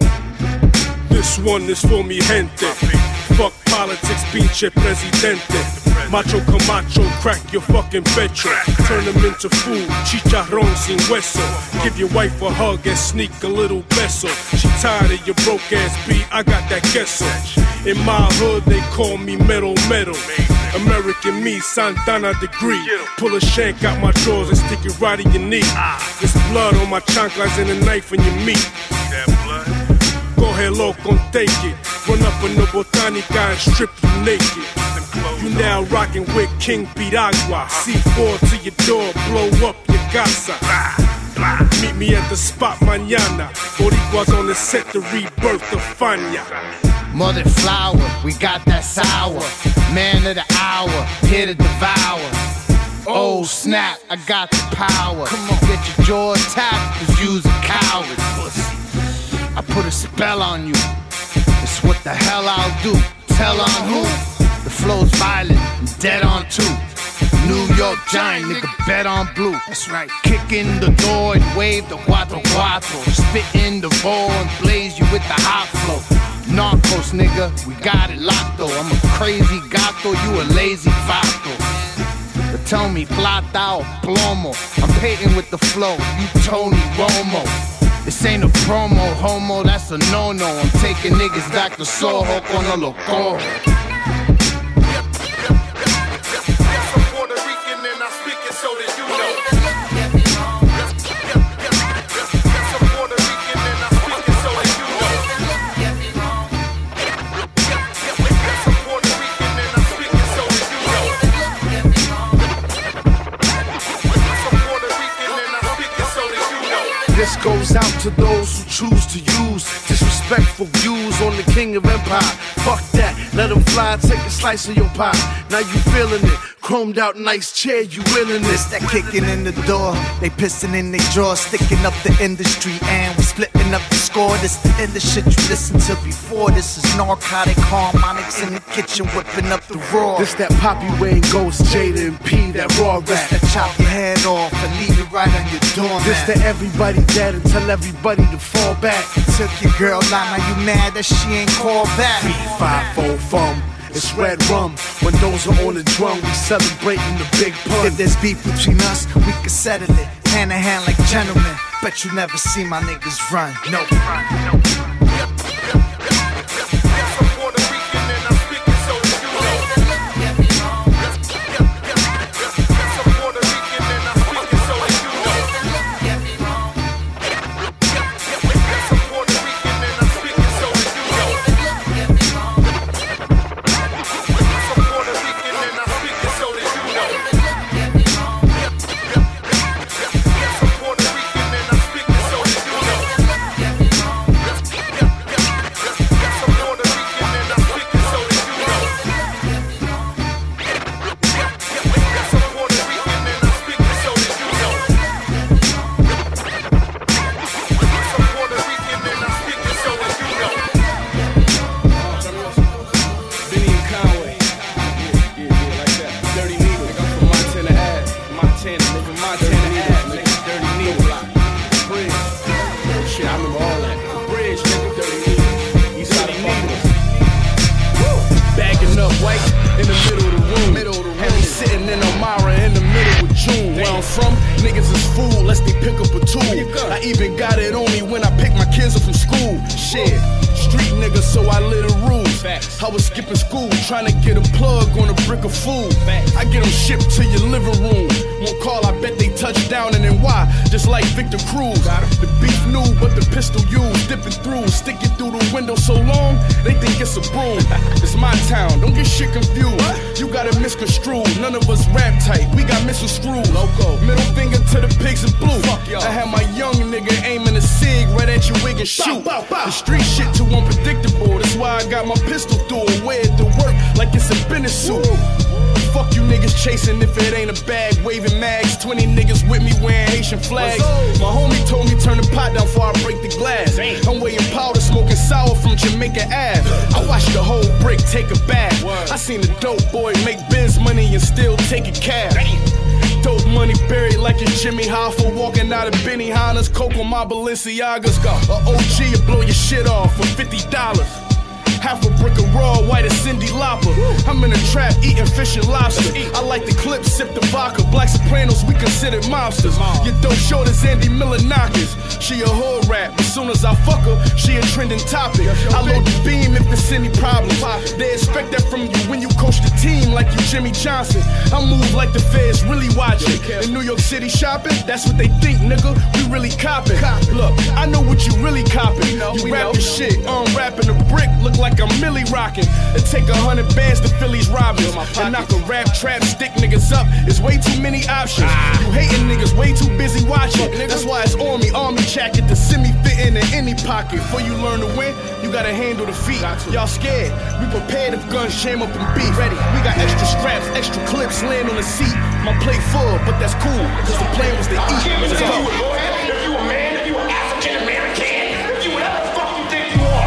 This one is for mi gente. Fuck politics, pinche presidente. Macho Camacho, crack your fucking pecho. Turn them into food, chicharrón sin hueso. Give your wife a hug and sneak a little beso. She tired of your broke ass beat, I got that queso. In my hood, they call me metal metal. American me, Santana degree. Pull a shank out my drawers and stick it right in your knee. There's blood on my chanclas and a knife in your meat. Coge loco and take it. Run up in the botanica and strip you naked. You now rocking with King Piragua. C4 to your door, blow up your casa. Meet me at the spot mañana. Boricuas on the set to rebirth of Fania. Mother flower, we got that sour. Man of the hour, here to devour. Oh snap, I got the power. Come on, get your jaw tapped, cause you's a coward. Pussy. I put a spell on you. What the hell I'll do. Tell on who? The flow's violent, dead on two. New York giant, nigga, bet on blue. That's right. Kick in the door and wave the cuatro cuatro. Spit in the bowl and blaze you with the hot flow. Narcos, nigga, we got it locked though. I'm a crazy gato, you a lazy vato. But tell me, plata or plomo. I'm painting with the flow, you Tony Romo. This ain't a promo, homo, that's a no-no. I'm taking niggas back to Soho con a loco. This goes out to those who choose to use disrespectful views on the king of empire. Fuck that, let him fly, take a slice of your pie. Now you feeling it, chromed out nice chair, you willing This this. that kicking in the door, they pissing in their drawers, sticking up the industry, and we splitting up the score. This the end of shit you listened to before. This is narcotic harmonics in the kitchen, whipping up the raw. This that Poppy Wayne Ghost, Jada and P, that raw This rap. that chop your head off and leave it right on your doormat. This that everybody dead and tell everybody to fall back. Took your girl now you mad that she ain't called back. Five four fum. It's red rum. When those are on the drum, we celebrating the big pun. If there's beef between us, we can settle it. Hand in hand like gentlemen. Bet you never see my niggas run. No. Benny flags. My homie told me turn the pot down before I break the glass. I'm weighing powder, smoking sour from Jamaica Ave. I watched the whole brick take a bath. I seen a dope boy make biz money and still take a cab. Dope money buried like it's Jimmy Hoffa walking out of Benihana's, Coco my Balenciagas. A OG will blow your shit off for fifty dollars. Half a brick of raw, white as Cyndi Lauper. I'm in a trap eating fish and lobster. I like the clip, sip the vodka. Black Sopranos, we considered monsters. Your dope as Andy Milonakis. She a whole rap. Soon as I fuck her, she a trending topic. I load the beam if there's any problems. They expect that from you when you coach the team like you Jimmy Johnson. I move like the feds really watching. In New York City shopping, that's what they think, nigga. We really copping. Look, I know what you really copping. You rap the shit, um, unwrapping the brick, look like I'm Millie rocking. It take a hundred bands to Phillies robbers. And knock a rap trap stick niggas up. It's way too many options. You hating niggas way too busy watching. That's why it's on me, army jacket to semi fit in any pocket. Before you learn to win, you gotta handle the feet. Y'all scared? We prepared if guns jam up and beat. Ready? We got extra straps, extra clips, land on the seat. My plate full, but that's cool, cause the plan was to eat. Let's go. If you a man, if you an African American, if you whatever the fuck you think you are.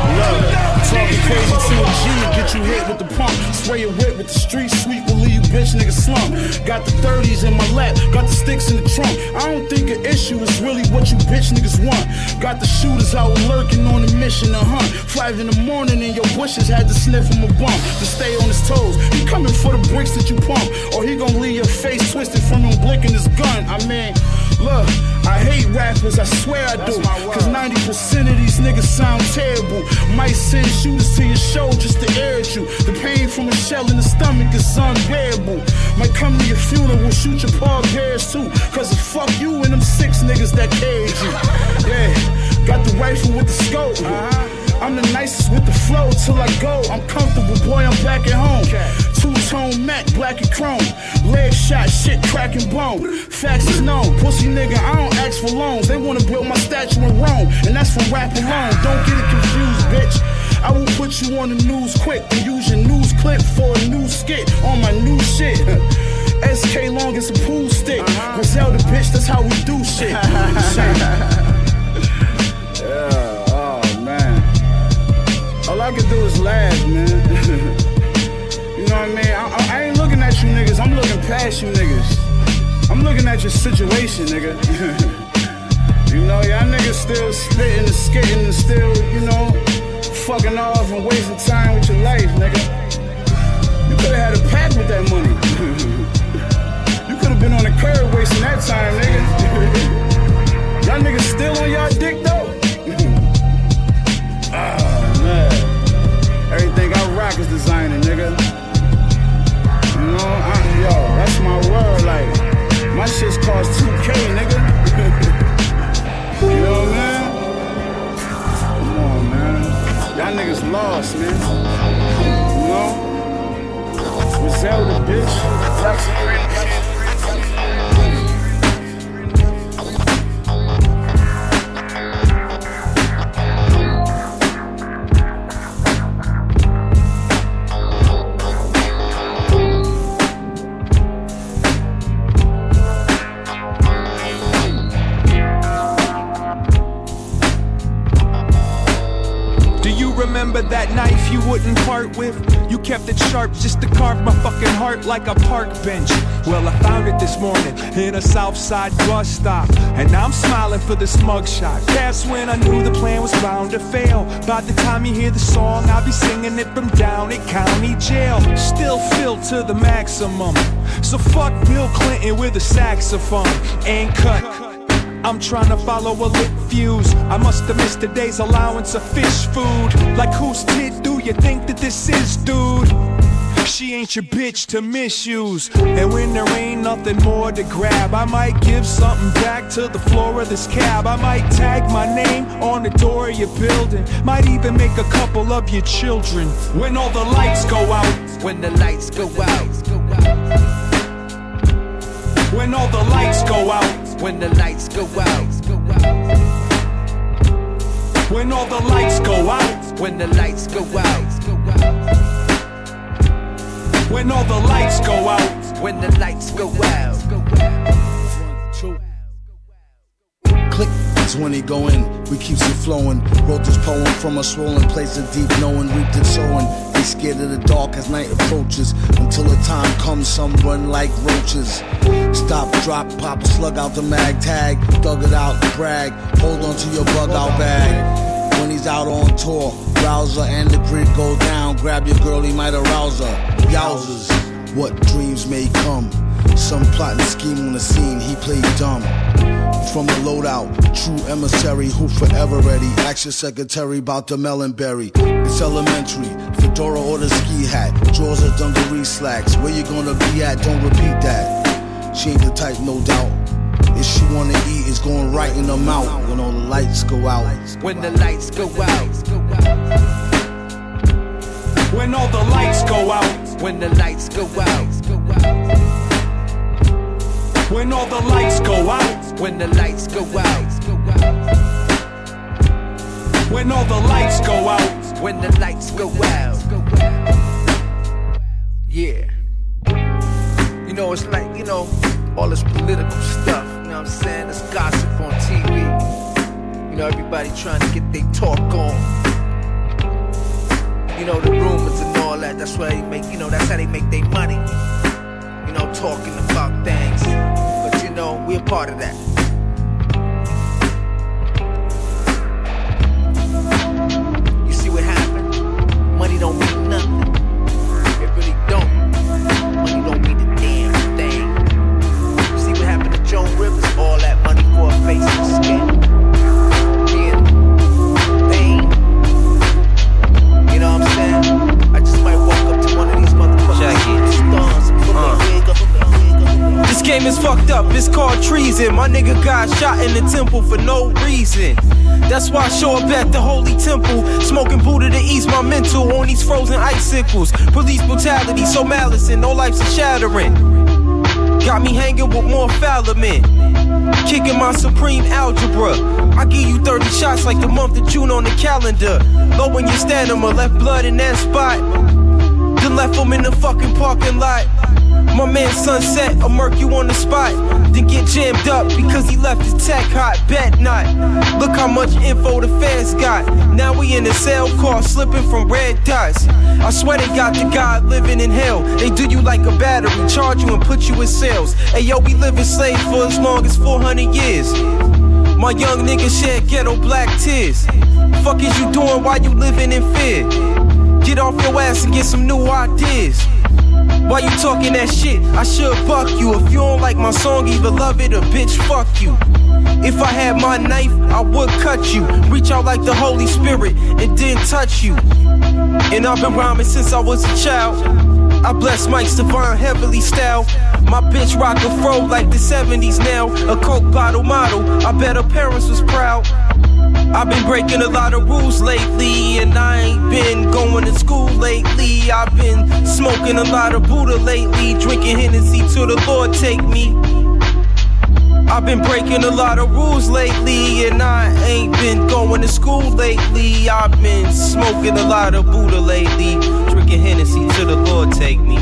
Talking crazy to a G, get you hit with the pump. Spray your whip with the street sweep, will leave you bitch nigga slump. Got the 30s in my lap, got the sticks in the trunk. I don't think an issue is really what you bitch niggas want. Got the shooters out lurking on a mission to hunt. Five in the morning and your bushes had to sniff him a bump to stay on his toes. He coming for the bricks that you pump, or he gon' leave your face twisted from him blinking his gun. I mean, look, I hate rappers, I swear I do. Cause 90% of these niggas sound terrible. Might send shooters to your show just to air at you. The pain from a shell in the stomach is unbearable. Might come to your funeral, shoot your paw hairs too. Cause it's fuck you and them six niggas that carried you. Yeah, got the rifle with the scope. I'm the nicest with the flow till I go. I'm comfortable, boy, I'm back at home. Two tone Mac, black and chrome. Leg shot, shit cracking bone. Facts is known. Pussy nigga, I don't ask for loans. They wanna build my statue in Rome, and that's from rap alone. Don't get it confused, bitch. I will put you on the news quick and use your news clip for a new skit on my new shit. SK long as a pool stick. Uh-huh. Griselda bitch, that's how we do shit. I can do is laugh, man. you know what I mean? I, I, ain't looking at you niggas, I'm looking past you niggas. I'm looking at your situation, nigga. you know, y'all niggas still spitting and skitting and still, you know, fucking off and wasting time with your life, nigga. You could've had a pack with that money. you could've been on the curb wasting that time, nigga. y'all niggas still on y'all dick though? Everything I rock is designer, nigga. You know, I, yo, that's my world. Like, my shit's cost 2K, nigga. you know mean? Come on, man. Y'all niggas lost, man. You know? Griselda, bitch. Black remember that knife you wouldn't part with? You kept it sharp just to carve my fucking heart like a park bench. Well, I found it this morning in a Southside bus stop. And I'm smiling for this mugshot. That's when I knew the plan was bound to fail. By the time you hear the song, I'll be singing it from down at county jail. Still filled to the maximum. So fuck Bill Clinton with a saxophone. And cut. I'm trying to follow a lit fuse. I must have missed today's allowance of fish food. Like whose tit do you think that this is, dude? She ain't your bitch to misuse. And when there ain't nothing more to grab, I might give something back to the floor of this cab. I might tag my name on the door of your building. Might even make a couple of your children. When all the lights go out. When the lights go out. When all the lights go out. When the lights go out. When all the lights go out. When the lights go out. When all the lights go out. When the lights go out. Click, 20 go in, we keeps it flowing. Wrote this poem from a swollen place of deep knowing, reaped it sowing. Scared of the dark as night approaches. Until the time comes, some run like roaches. Stop, drop, pop slug out the mag tag, Thug it out, brag. Hold on to your bug out bag. When he's out on tour, rouser and the grid go down. Grab your girl, he might arouse her. Yowzers, what dreams may come. Some plotting scheme on the scene, he played dumb. From the loadout, true emissary who forever ready. Action secretary about the melon berry. It's elementary, fedora or the ski hat. Drawers or dungaree slacks. Where you gonna be at? Don't repeat that. She ain't the type, no doubt. If she wanna eat, it's going right in her mouth when all the lights go out. When the lights go out. When all the lights go out. When the lights go out. When all the lights go out. When the lights go out. When all the lights go out. When the lights go out. Yeah. You know, it's like, you know, all this political stuff, you know what I'm saying? This gossip on TV. You know, everybody trying to get their talk on. You know, the rumors and all that, that's why they make, you know, that's how they make their money. You know, talking about things. Part of that. You see what happened? Money don't mean nothing. It really don't. Money don't mean a damn thing. You see what happened to Joan Rivers? All that money for a face and skin. Game is fucked up, it's called treason. My nigga got shot in the temple for no reason. That's why I show up at the holy temple, smoking Buddha to ease my mental on these frozen icicles. Police brutality, so malice and no life's a shattering. Got me hanging with more fouler men. Kicking my supreme algebra. I give you 30 shots like the month of June on the calendar. Lowering your stamina, left blood in that spot. Then left him in the fucking parking lot. My man Sunset, I'll murk you on the spot. Then get jammed up because he left his tech hot. Bet not. Look how much info the fans got. Now we in a cell car slipping from red dots. I swear they got the God living in hell. They do you like a battery, charge you and put you in cells. Hey yo, we living slave for as long as 400 years. My young nigga shed ghetto black tears. Fuck is you doing while you living in fear? Get off your ass and get some new ideas. Why you talking that shit? I should buck you. If you don't like my song, either love it or bitch, fuck you. If I had my knife, I would cut you. Reach out like the Holy Spirit and then touch you. And I've been rhyming since I was a child. I bless Mike's divine heavily style. My bitch rock a fro like the 70s now. A coke bottle model. I bet her parents was proud. I've been breaking a lot of rules lately, and I ain't been going to school lately. I've been smoking a lot of Buddha lately, drinking Hennessy till the Lord take me. I've been breaking a lot of rules lately, and I ain't been going to school lately. I've been smoking a lot of Buddha lately, drinking Hennessy till the Lord take me.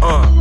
Uh.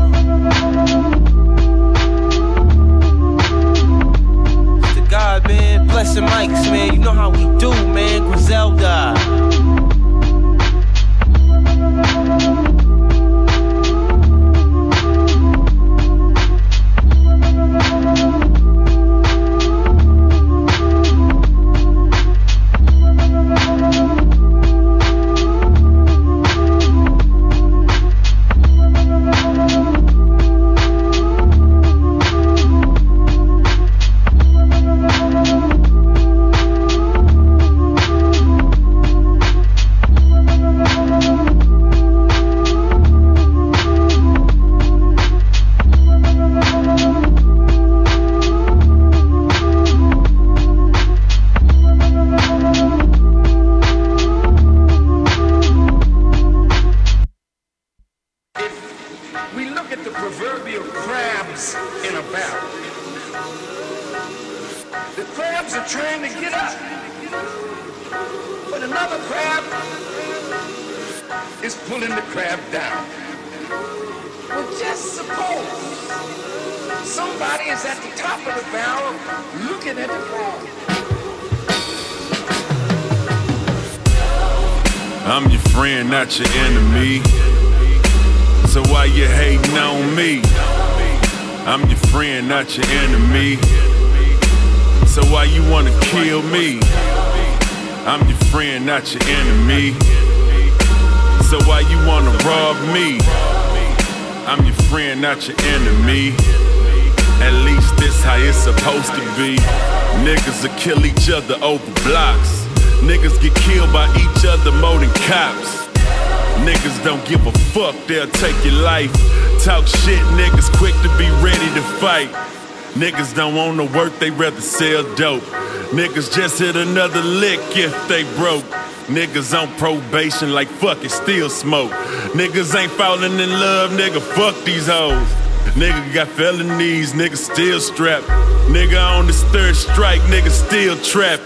Don't want to work, they rather sell dope. Niggas just hit another lick if they broke. Niggas on probation like fuck it, still smoke. Niggas ain't falling in love, nigga, fuck these hoes. Nigga got felonies, nigga still strapped. Nigga on this third strike, nigga still trapped.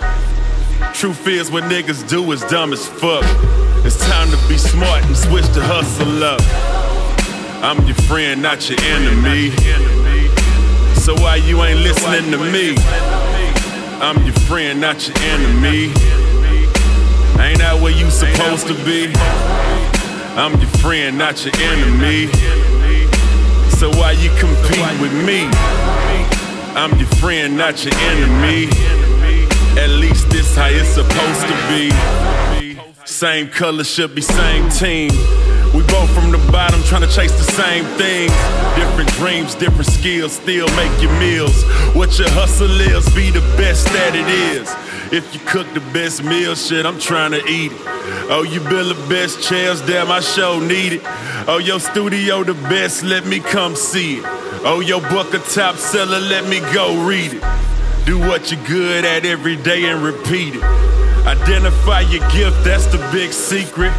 Truth is, what niggas do is dumb as fuck. It's time to be smart and switch to hustle up. I'm your friend, not your enemy. So why you ain't listening to me? I'm your friend, not your enemy. Ain't that where you supposed to be? I'm your friend, not your enemy. So why you compete with me? I'm your friend, not your enemy. At least this how it's supposed to be. Same color should be same team. We both from the bottom trying to chase the same thing. Different dreams, different skills, still make your meals. What your hustle is, be the best that it is. If you cook the best meal, shit, I'm trying to eat it. Oh, you build the best chairs, damn, I show need it. Oh, your studio the best, let me come see it. Oh, your book a top seller, let me go read it. Do what you're good at every day and repeat it. Identify your gift, that's the big secret.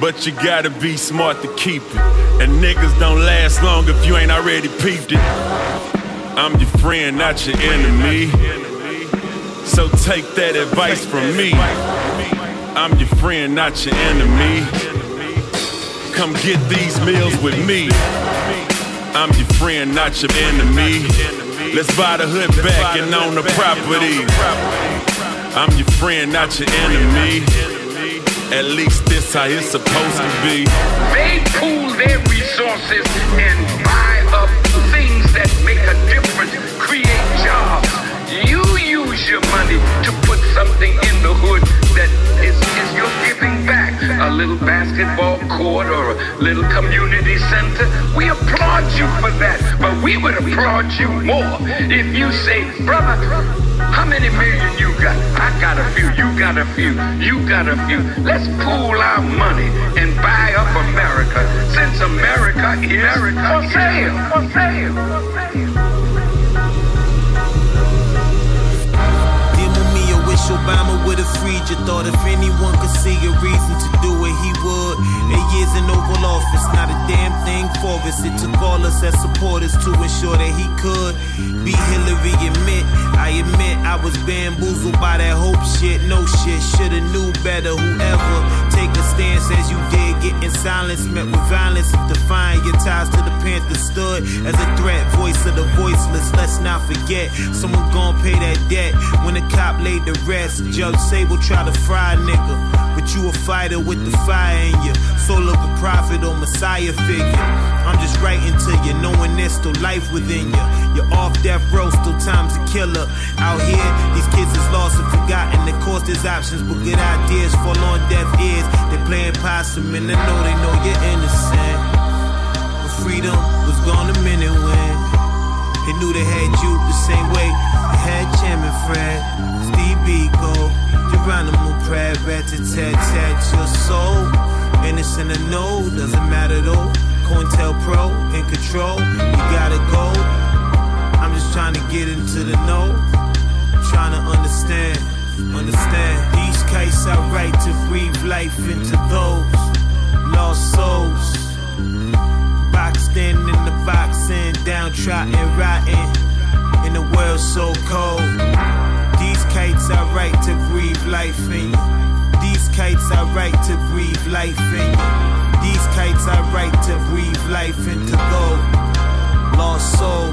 But you gotta be smart to keep it. And niggas don't last long if you ain't already peeped it. I'm your friend, not your enemy. So take that advice from me. I'm your friend, not your enemy. Come get these meals with me. I'm your friend, not your enemy. Let's buy the hood back and own the property. I'm your friend, not your enemy. At least this how it's supposed to be. They pool their resources and buy up things that make a difference, create jobs. You use your money to put something in the hood that is, is your giving back. A little basketball court or a little community center. We applaud you for that, but we would applaud you more if you say, brother, how many million you got? I got a few, you got a few, you got a few. Let's pool our money and buy up America since America is for sale. For sale. For sale. Dear Mumia, wish Obama would have freed your thought. If anyone could see a reason to do it, he would. Eight years in Oval Office, not a damn thing for us. It took all us as supporters to ensure that he could be Hillary. Admit, I admit I was bamboozled by that hope shit. No shit, shoulda knew better. Whoever take a stance as you did, get in silence, met with violence. If Defying your ties to the Panthers stood as a threat, voice of the voiceless. Let's not forget, someone gon' pay that debt when the cop laid the rest. Judge Sabo tried to fry a nigga, but you a fighter with the fire in you. Soul of a prophet or messiah figure. I'm just writing to you, knowing there's still life within you. You're off death row, still time's a killer. Out here, these kids is lost and forgotten. Of course, there's options, but good ideas fall on deaf ears. They playing possum and they know they know you're innocent. But freedom was gone the minute when they knew they had you the same way they had Chairman Fred, Steve Biko, Geronimo Pratt, rat tat tat your soul. Innocent or no, doesn't matter though. Pro in control, you gotta go. I'm just trying to get into the know, trying to understand, understand. These kites I write to breathe life into those lost souls. Boxed in, in the By trotting, rotting in a world so cold. Kites are right to breathe life in you. These kites are right to breathe life in you. These kites are right to breathe life into gold. Lost soul.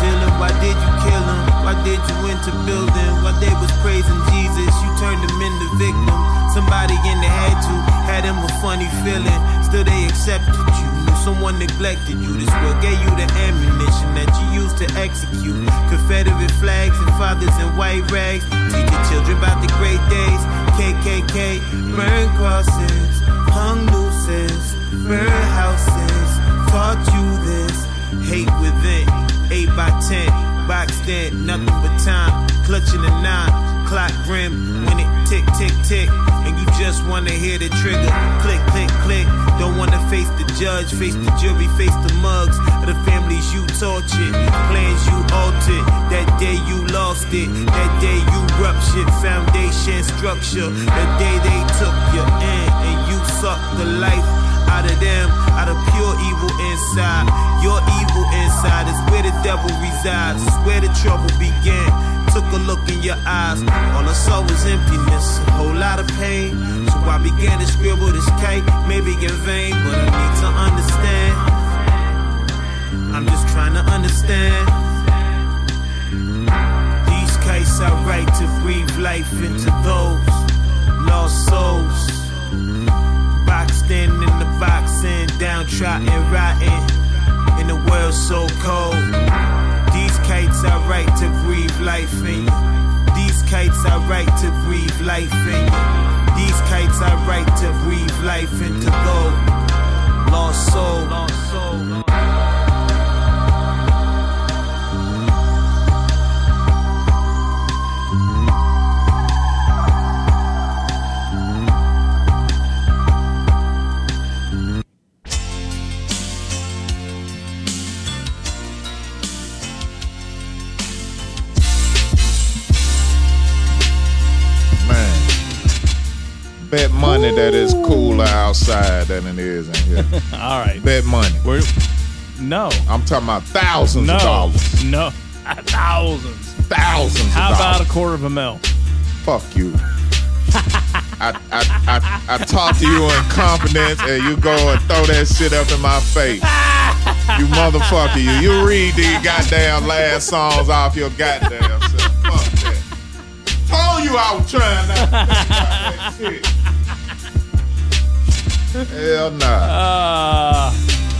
Dylan, why did you kill him? Why did you enter building? While they was praising Jesus, you turned him into victim. Somebody in the had to, had him a funny feeling. Still they accepted you. Knew someone neglected you. This world gave you the ammunition that you used to execute. Confederate flags and fathers in white rags. Teach your children about the great days. KKK, burn crosses, hung nooses, burn houses. Taught you this. Hate within, 8 by 10, boxed in, nothing but time. Clutching a nine, clock rim, when it tick, tick, tick. And you just wanna hear the trigger. Click, click, click. Don't wanna face the judge, face the jury, face the mugs of the families you tortured. Plans you altered. That day you lost it. That day you ruptured foundation structure. The day they took you in and you sucked the life out of them, out of pure evil inside. Your evil inside is where the devil resides, is where the trouble began. Took a look in your eyes, all I saw was emptiness, a whole lot of pain. So I began to scribble this K, maybe in vain, but I need to understand. I'm just trying to understand. These kites are right to breathe life into those lost souls. Boxed in in the boxing, downtrodden, rotting in a world so cold. Kites are right to breathe life in you. These kites are right to breathe life in you. These kites are right to breathe life into gold. Lost soul. Lost that it's cooler outside than it is in here. All right. Bet money. We're, no. I'm talking about thousands no. of dollars. No. Thousands. Thousands of How about dollars. a quarter of a mil? Fuck you. I, I, I, I talk to you in confidence and you go and throw that shit up in my face. You motherfucker, you. You read these goddamn last songs off your goddamn self. Fuck that. Told you I was trying not to that shit. Hell nah. Uh,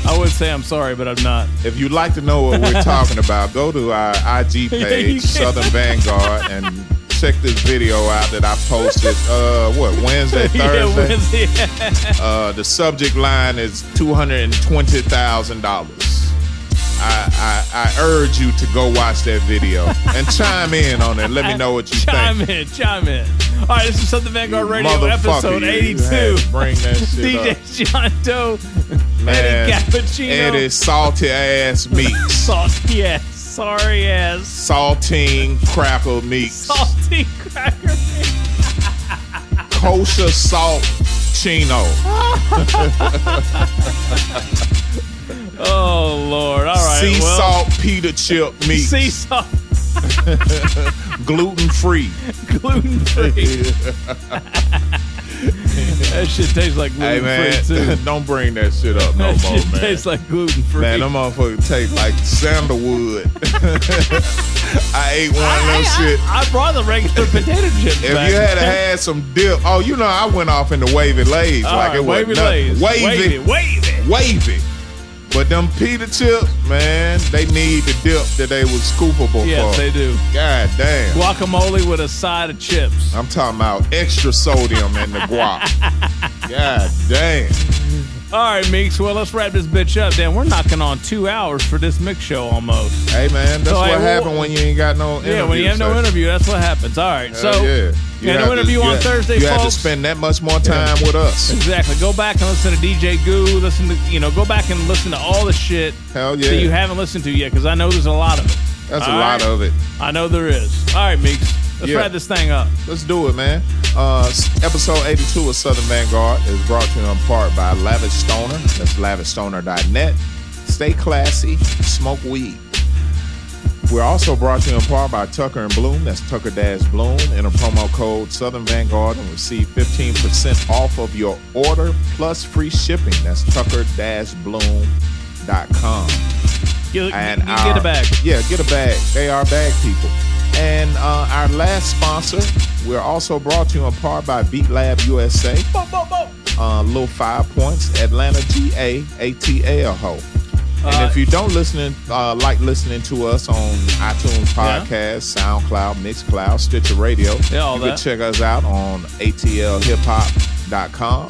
I would say I'm sorry, but I'm not. If you'd like to know what we're talking about, go to our IG page. Southern Vanguard, and check this video out that I posted. Uh, what Wednesday, Yeah, Thursday? Wednesday. Uh, the subject line is two hundred and twenty thousand dollars. I, I I urge you to go watch that video and chime in on it. Let me know what you chime think. Chime in, chime in. All right, this is Southern Vanguard Radio, episode 82. bring that shit DJ up. John Doe, Eddie Cappuccino, Eddie salty ass meat, salty ass, sorry ass, saltine crackle meat, salty cracker. kosher salt chino. Oh Lord! All right, sea well, salt pita chip meat, sea salt, gluten free. gluten free. that shit tastes like Hey gluten man, free too. don't bring that shit up no that more, shit man. tastes like gluten free. Man, them motherfuckers taste like sandalwood. I ate one of them shit. I brought the regular potato chips. If back. you had had some dip, oh, you know, I went off into wavy lays All like right, it was wavy nothing. lays. wavy, Wavy, wavy. wavy. But them pita chips, man, they need the dip that they was scoopable Yes, for. Yes, they do. God damn. Guacamole with a side of chips. I'm talking about extra sodium in the guac. God damn. All right, Meeks. Well, let's wrap this bitch up. Then we're knocking on two hours for this mix show almost. Hey man, that's So, what hey, well- happened when you ain't got no interview. Yeah, when you have no interview, that's what happens. All right, Hell so yeah. yeah, have no to- interview you on have- Thursday, You have to spend that much more time with us. Exactly. Go back and listen to DJ Goo. Listen to you know, go back and listen to all the shit Hell yeah. that you haven't listened to yet, because I know there's a lot of it. That's a All lot right? of it. I know there is. All right, Meeks. Let's Yeah. wrap this thing up. Let's do it, man. Uh, episode 82 of Southern Vanguard is brought to you in part by Lavish Stoner. That's lavishstoner.net. Stay classy, smoke weed. We're also brought to you in part by Tucker and Bloom. That's Tucker Dash Bloom. And a promo code Southern Vanguard and receive 15% off of your order plus free shipping. That's Tucker Dash Bloom.com. You, And you get a bag. Yeah, get a bag. They are bag people. And uh, our last sponsor, we're also brought to you in part by Beat Lab USA. Uh, little five points, Atlanta, GA, ATL ho. And Uh, if you don't listen, uh, like listening to us on iTunes Yeah. Podcast, SoundCloud, Mixcloud, Stitcher Radio, Yeah, all you that. can check us out on atlhiphop.com.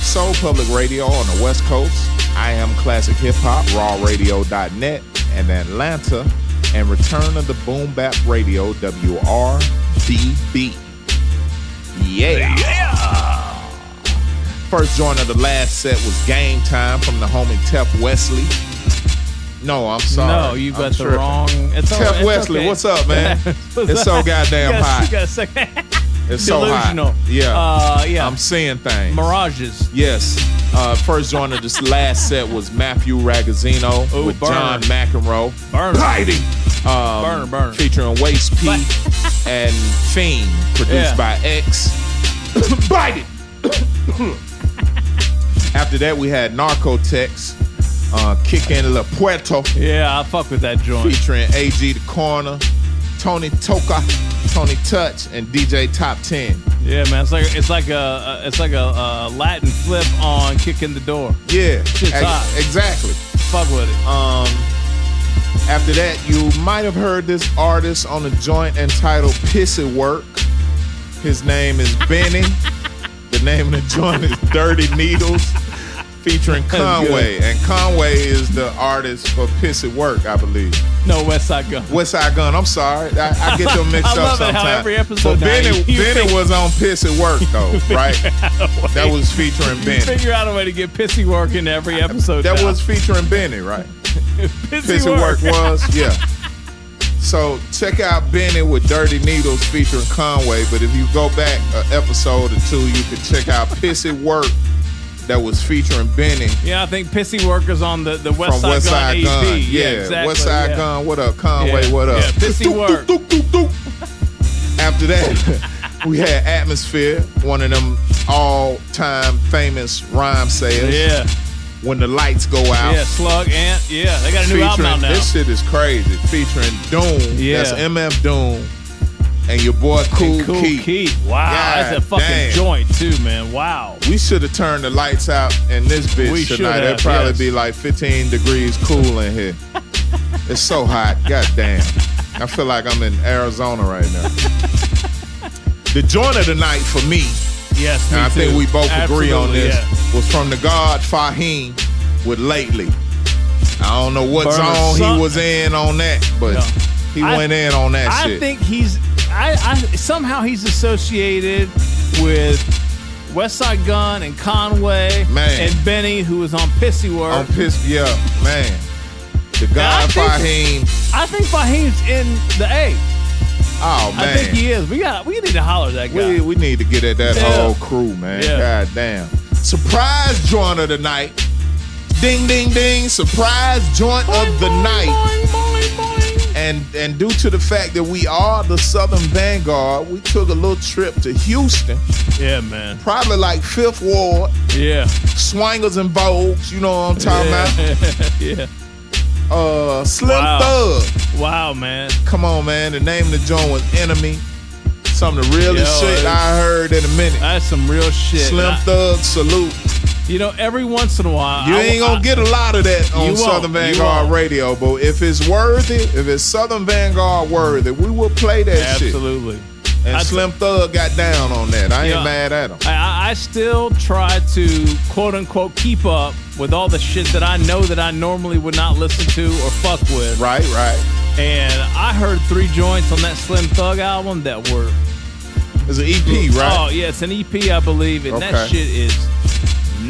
Soul Public Radio on the West Coast. I am Classic Hip Hop, rawradio.net, and Atlanta, and Return of the Boom Bap Radio, WRDB. Yeah. First joint of the last set was Game Time from the homie Tef Wesley. No, I'm sorry. No, you got the wrong. It's all- Tef it's Wesley, okay. what's up, man? What's it's so goddamn You got- hot. It's so Delusional. hot. Yeah. Uh, yeah. I'm seeing things. Mirages. Yes. Uh, first joint of this last set was Matthew Ragazzino Ooh, with burn. John McEnroe. Burn. Hiding. Um, Burn, burn. Featuring Wais P and Fiend, produced Yeah. by X. Bite it. After that, we had Narcotex, uh, Kick in La Puerto. Yeah, I fuck with that joint. Featuring AG The Corner, Tony Toka, Tony Touch, and DJ Top 10. Yeah, man. It's like it's like a, a it's like a, a Latin flip on kicking the door. Yeah, Shit's ex- hot. exactly. Fuck with it. Um, after that, you might have heard this artist on a joint entitled Pissy Work. His name is Benny. the name of the joint is Dirty Needles, featuring Conway. And Conway is the artist for Pissy Work, I believe. No Westside Gunn. West Side Gun. I'm sorry, I, I get them mixed I up love it sometimes. every episode but now Benny, you- you Benny think- was on Pissy Work though, right? that was featuring Benny. figure out a way to get pissy work in every episode. That now. was featuring Benny, right? pissy, Pissy work was, yeah. So check out Benny with Dirty Needles featuring Conway. But if you go back an episode or two, you can check out Piss Pissy Work that was featuring Benny Yeah, I think pissy work is on the the West from Side West Gun Side EP. Gun. Yeah, exactly. West Side yeah. Gun. What up, Conway? Yeah, What up? Yeah, pissy work. After that, we had Atmosphere, one of them all-time famous Rhymesayers. Yeah. When the lights go out. Yeah, Slug Ant. Yeah, they got a new album out now. This shit is crazy. Featuring Doom. Yeah. That's MF Doom. And your boy Cool, And Kool Keith. Keith. Wow, that's a fucking damn. joint too, man. Wow. We should have turned the lights out in this bitch We tonight. It'd probably yes. be like 15 degrees cool in here. it's so hot. God damn. I feel like I'm in Arizona right now. the joint of the night for me, Yes, and me I think we both agree on this, yeah. was from the God Fahim with Lately. I don't know what Burner zone he was in on that, but No. He I- went in on that I shit. think he's. I, I somehow he's associated with Westside Gunn and Conway Man. and Benny, who was on Pissy Work. on piss, yeah, man. The think- Fahim. I think Fahim's in the A. Oh man, I think he is. We got. We need to holler at that guy. We, we need to get at that Yeah. whole crew, man. Yeah. God damn. Surprise joint of the night. Ding ding ding. Surprise joint of the night. And and due to the fact that we are the Southern Vanguard, we took a little trip to Houston. Yeah, man. Probably like Fifth Ward. Yeah. Swangers and Vogues, you know what I'm talking about? yeah. Uh Slim Wow. Thug. Wow, man. Come on, man. The name of the joint was Enemy. Some of the realest Yo, shit I heard in a minute. That's some real shit. Slim I- Thug salute. You know, every once in a while, You I- ain't gonna I- get a lot of that on. Southern Vanguard. Radio, but if it's worthy, if it's Southern Vanguard worthy, we will play that shit. Absolutely. And I- Slim Thug got down on that. I ain't Yeah. mad at him. I- I, I still try to quote unquote keep up with all the shit that I know that I normally would not listen to or fuck with. Right, right. And I heard three joints on that Slim Thug album that were. It's an EP, right? Oh yeah, it's an EP, I believe, and that shit is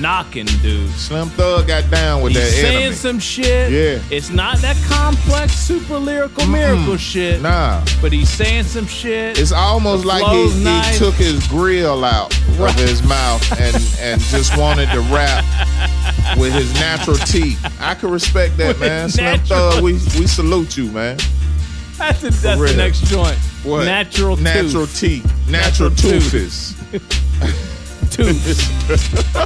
knocking dude. Slim Thug got down with that. He's that saying enemy. some shit. Yeah. It's not that complex, super lyrical, miracle shit. Nah. But he's saying some shit. It's almost like he, he took his grill out of his mouth and, and just wanted to rap with his natural teeth. I can respect that, With man. Slim natural- Thug, we, we salute you, man. That's, the, that's the next joint. What? Natural teeth. Natural tooth. teeth. Natural, Natural tooth. tooths.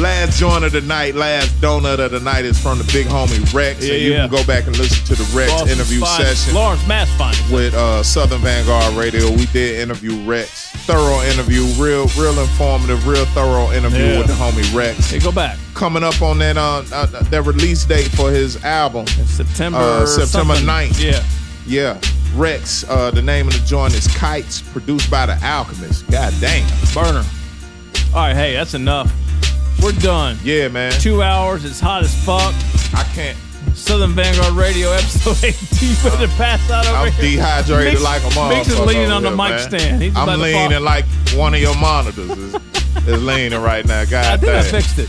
Last joint of the night, last donut of the night is from the big homie Reks. Yeah, and you yeah. can go back and listen to the Reks Lawrence interview Fine- session. Lawrence Mass Finding. with uh, Southern Vanguard Radio. We did interview Reks. Thorough interview, real, real informative, real thorough interview Yeah. with the homie Reks. Hey, go back. Coming up on that uh, uh that release date for his album, September uh, September something. 9th. Yeah. Yeah. Reks, uh, the name of the joint is Kites, produced by The Alchemist. God damn. Burner. All right, hey, that's enough. We're done. Yeah, man. Two hours. It's hot as fuck. I can't. Southern Vanguard Radio, episode 18. You better pass out over I'm here. dehydrated Mix- like a motherfucker. Mix is leaning on the here, mic man. stand. He's I'm leaning like one of your monitors is, is leaning right now. God I think I damn. fixed it.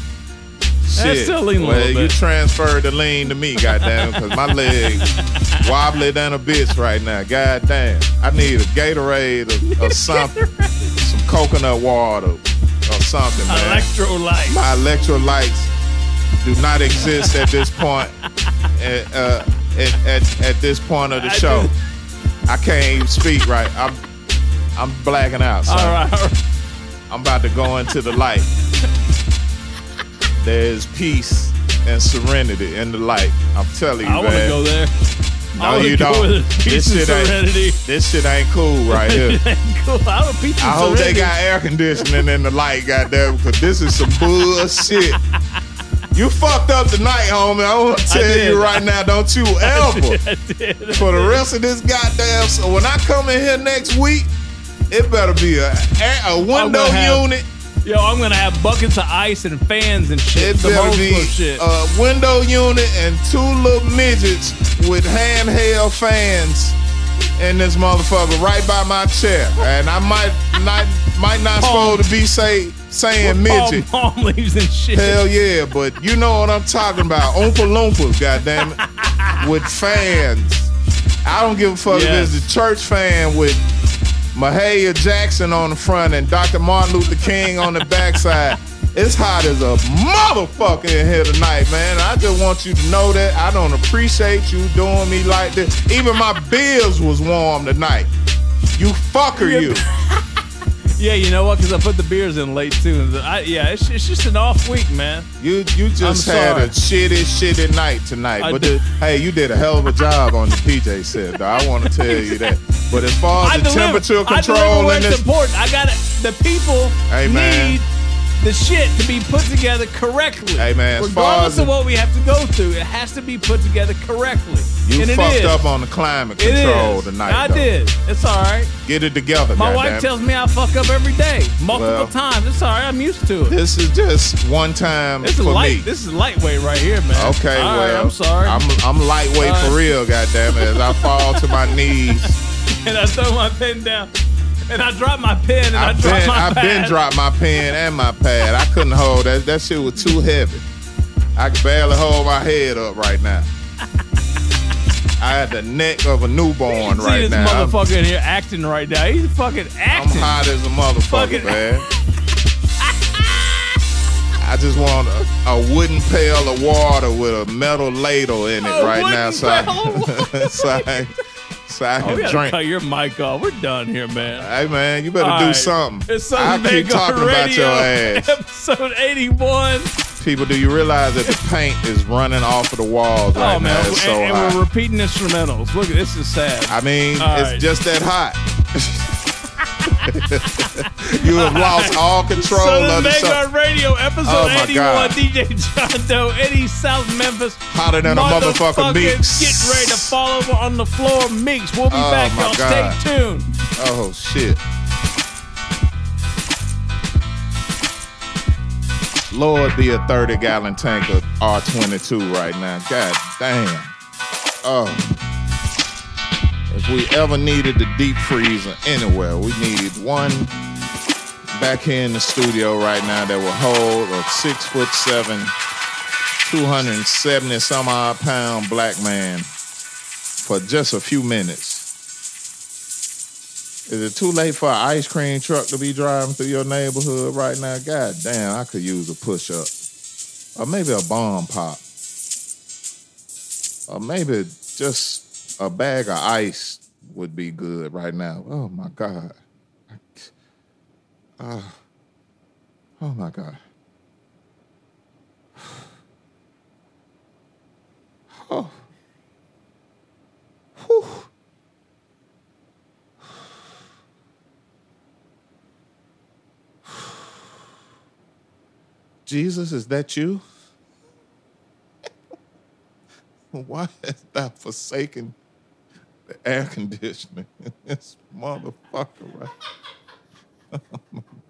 Shit. That's still leaning a well, you transferred the lean to me, goddamn, because my legs wobbly than a bitch right now. Goddamn, I need a Gatorade or, or something, some coconut water or something, man. Electrolytes. My electrolytes do not exist at this point. At, uh, at, at, at this point of the I show. I can't even speak right. I'm I'm blacking out. Son. All right, all right. I'm about to go into the light. There's peace and serenity in the light. I'm telling you, I want to go there. No, I you don't. this peace This and shit ain't. serenity. This shit ain't cool right here. cool. I I hope they got air conditioning in the light, goddamn, because this is some bullshit. You fucked up tonight, homie. I want to tell you right now, don't you I ever, did, I did. for the rest of this goddamn. So when I come in here next week, it better be a, a window gonna have- unit. Yo, I'm gonna have buckets of ice and fans and shit. It better be shit. a window unit and two little midgets with handheld fans in this motherfucker right by my chair. And I might not might not supposed to be say saying midget. palm leaves and shit. Hell yeah, but you know what I'm talking about. Oompa Loompas, goddammit. With fans. I don't give a fuck if it's a church fan with Mahalia Jackson on the front and Dr. Martin Luther King on the backside. It's hot as a motherfucker in here tonight, man. I just want you to know that I don't appreciate you doing me like this. Even my bills was warm tonight. You fucker, you. Yeah, you know what? Because I put the beers in late too. I, yeah, it's, it's just an off week, man. You you just I'm had sorry. a shitty, shitty night tonight. I but the, hey, you did a hell of a job on the PJ set, though. I want to tell you that. But as far as I the deliver, temperature control it's this, important. I got. The people Hey, need the shit to be put together correctly. Hey, man, as far regardless as of what we have to go through, it has to be put together correctly. you and fucked up on the climate control tonight. I though. did. It's all right. Get it together, My wife tells me I fuck up every day, multiple Well, times. It's all right. I'm used to it. This is just one time This is for light. me. This is lightweight right here, man. Okay, All right, well, I'm sorry. I'm I'm lightweight Uh, for real, goddamn it. As I fall to my knees, and I throw my pen down, and I drop my pen, and I I've drop been my I've pad. been dropped my pen and my pad. I couldn't hold that. That shit was too heavy. I could barely hold my head up right now. I had the neck of a newborn See right this now. I'm, motherfucker in here acting right now. He's fucking acting. I'm hot as a motherfucker, Fucking- man. I just want a, a wooden pail of water with a metal ladle in it A right now, so I, so I, so I Oh, can we gotta drink. cut your mic off. We're done here, man. Hey man, you better All do right. something. It's I keep Vanguard talking about your ass. Episode 81. People, do you realize that the paint is running off of the walls oh, right oh, man. now? and, It's so and hot. we're repeating instrumentals. Look, this is sad. I mean, All it's right. just that hot. you have lost all control Southern of the show. Radio, oh, episode Oh, 81. God. DJ John Doe, Eddie South Memphis. Hotter than a motherfucker Meeks. Get ready to fall over on the floor, Meeks. We'll be Oh, back, y'all. God. Stay tuned. Oh shit. Lord be a 30 gallon tank of R22 right now. God damn. Oh. If we ever needed the deep freezer anywhere, we needed one back here in the studio right now that will hold a six foot seven, 270 some odd pound black man for just a few minutes. Is it too late for an ice cream truck to be driving through your neighborhood right now? God damn, I could use a push up. Or maybe a bomb pop. Or maybe just a bag of ice would be good right now. Oh my God. Ah. oh my God. Oh. Whew. Jesus, is that you? Why has thou forsaken the air conditioning in this motherfucker right? Oh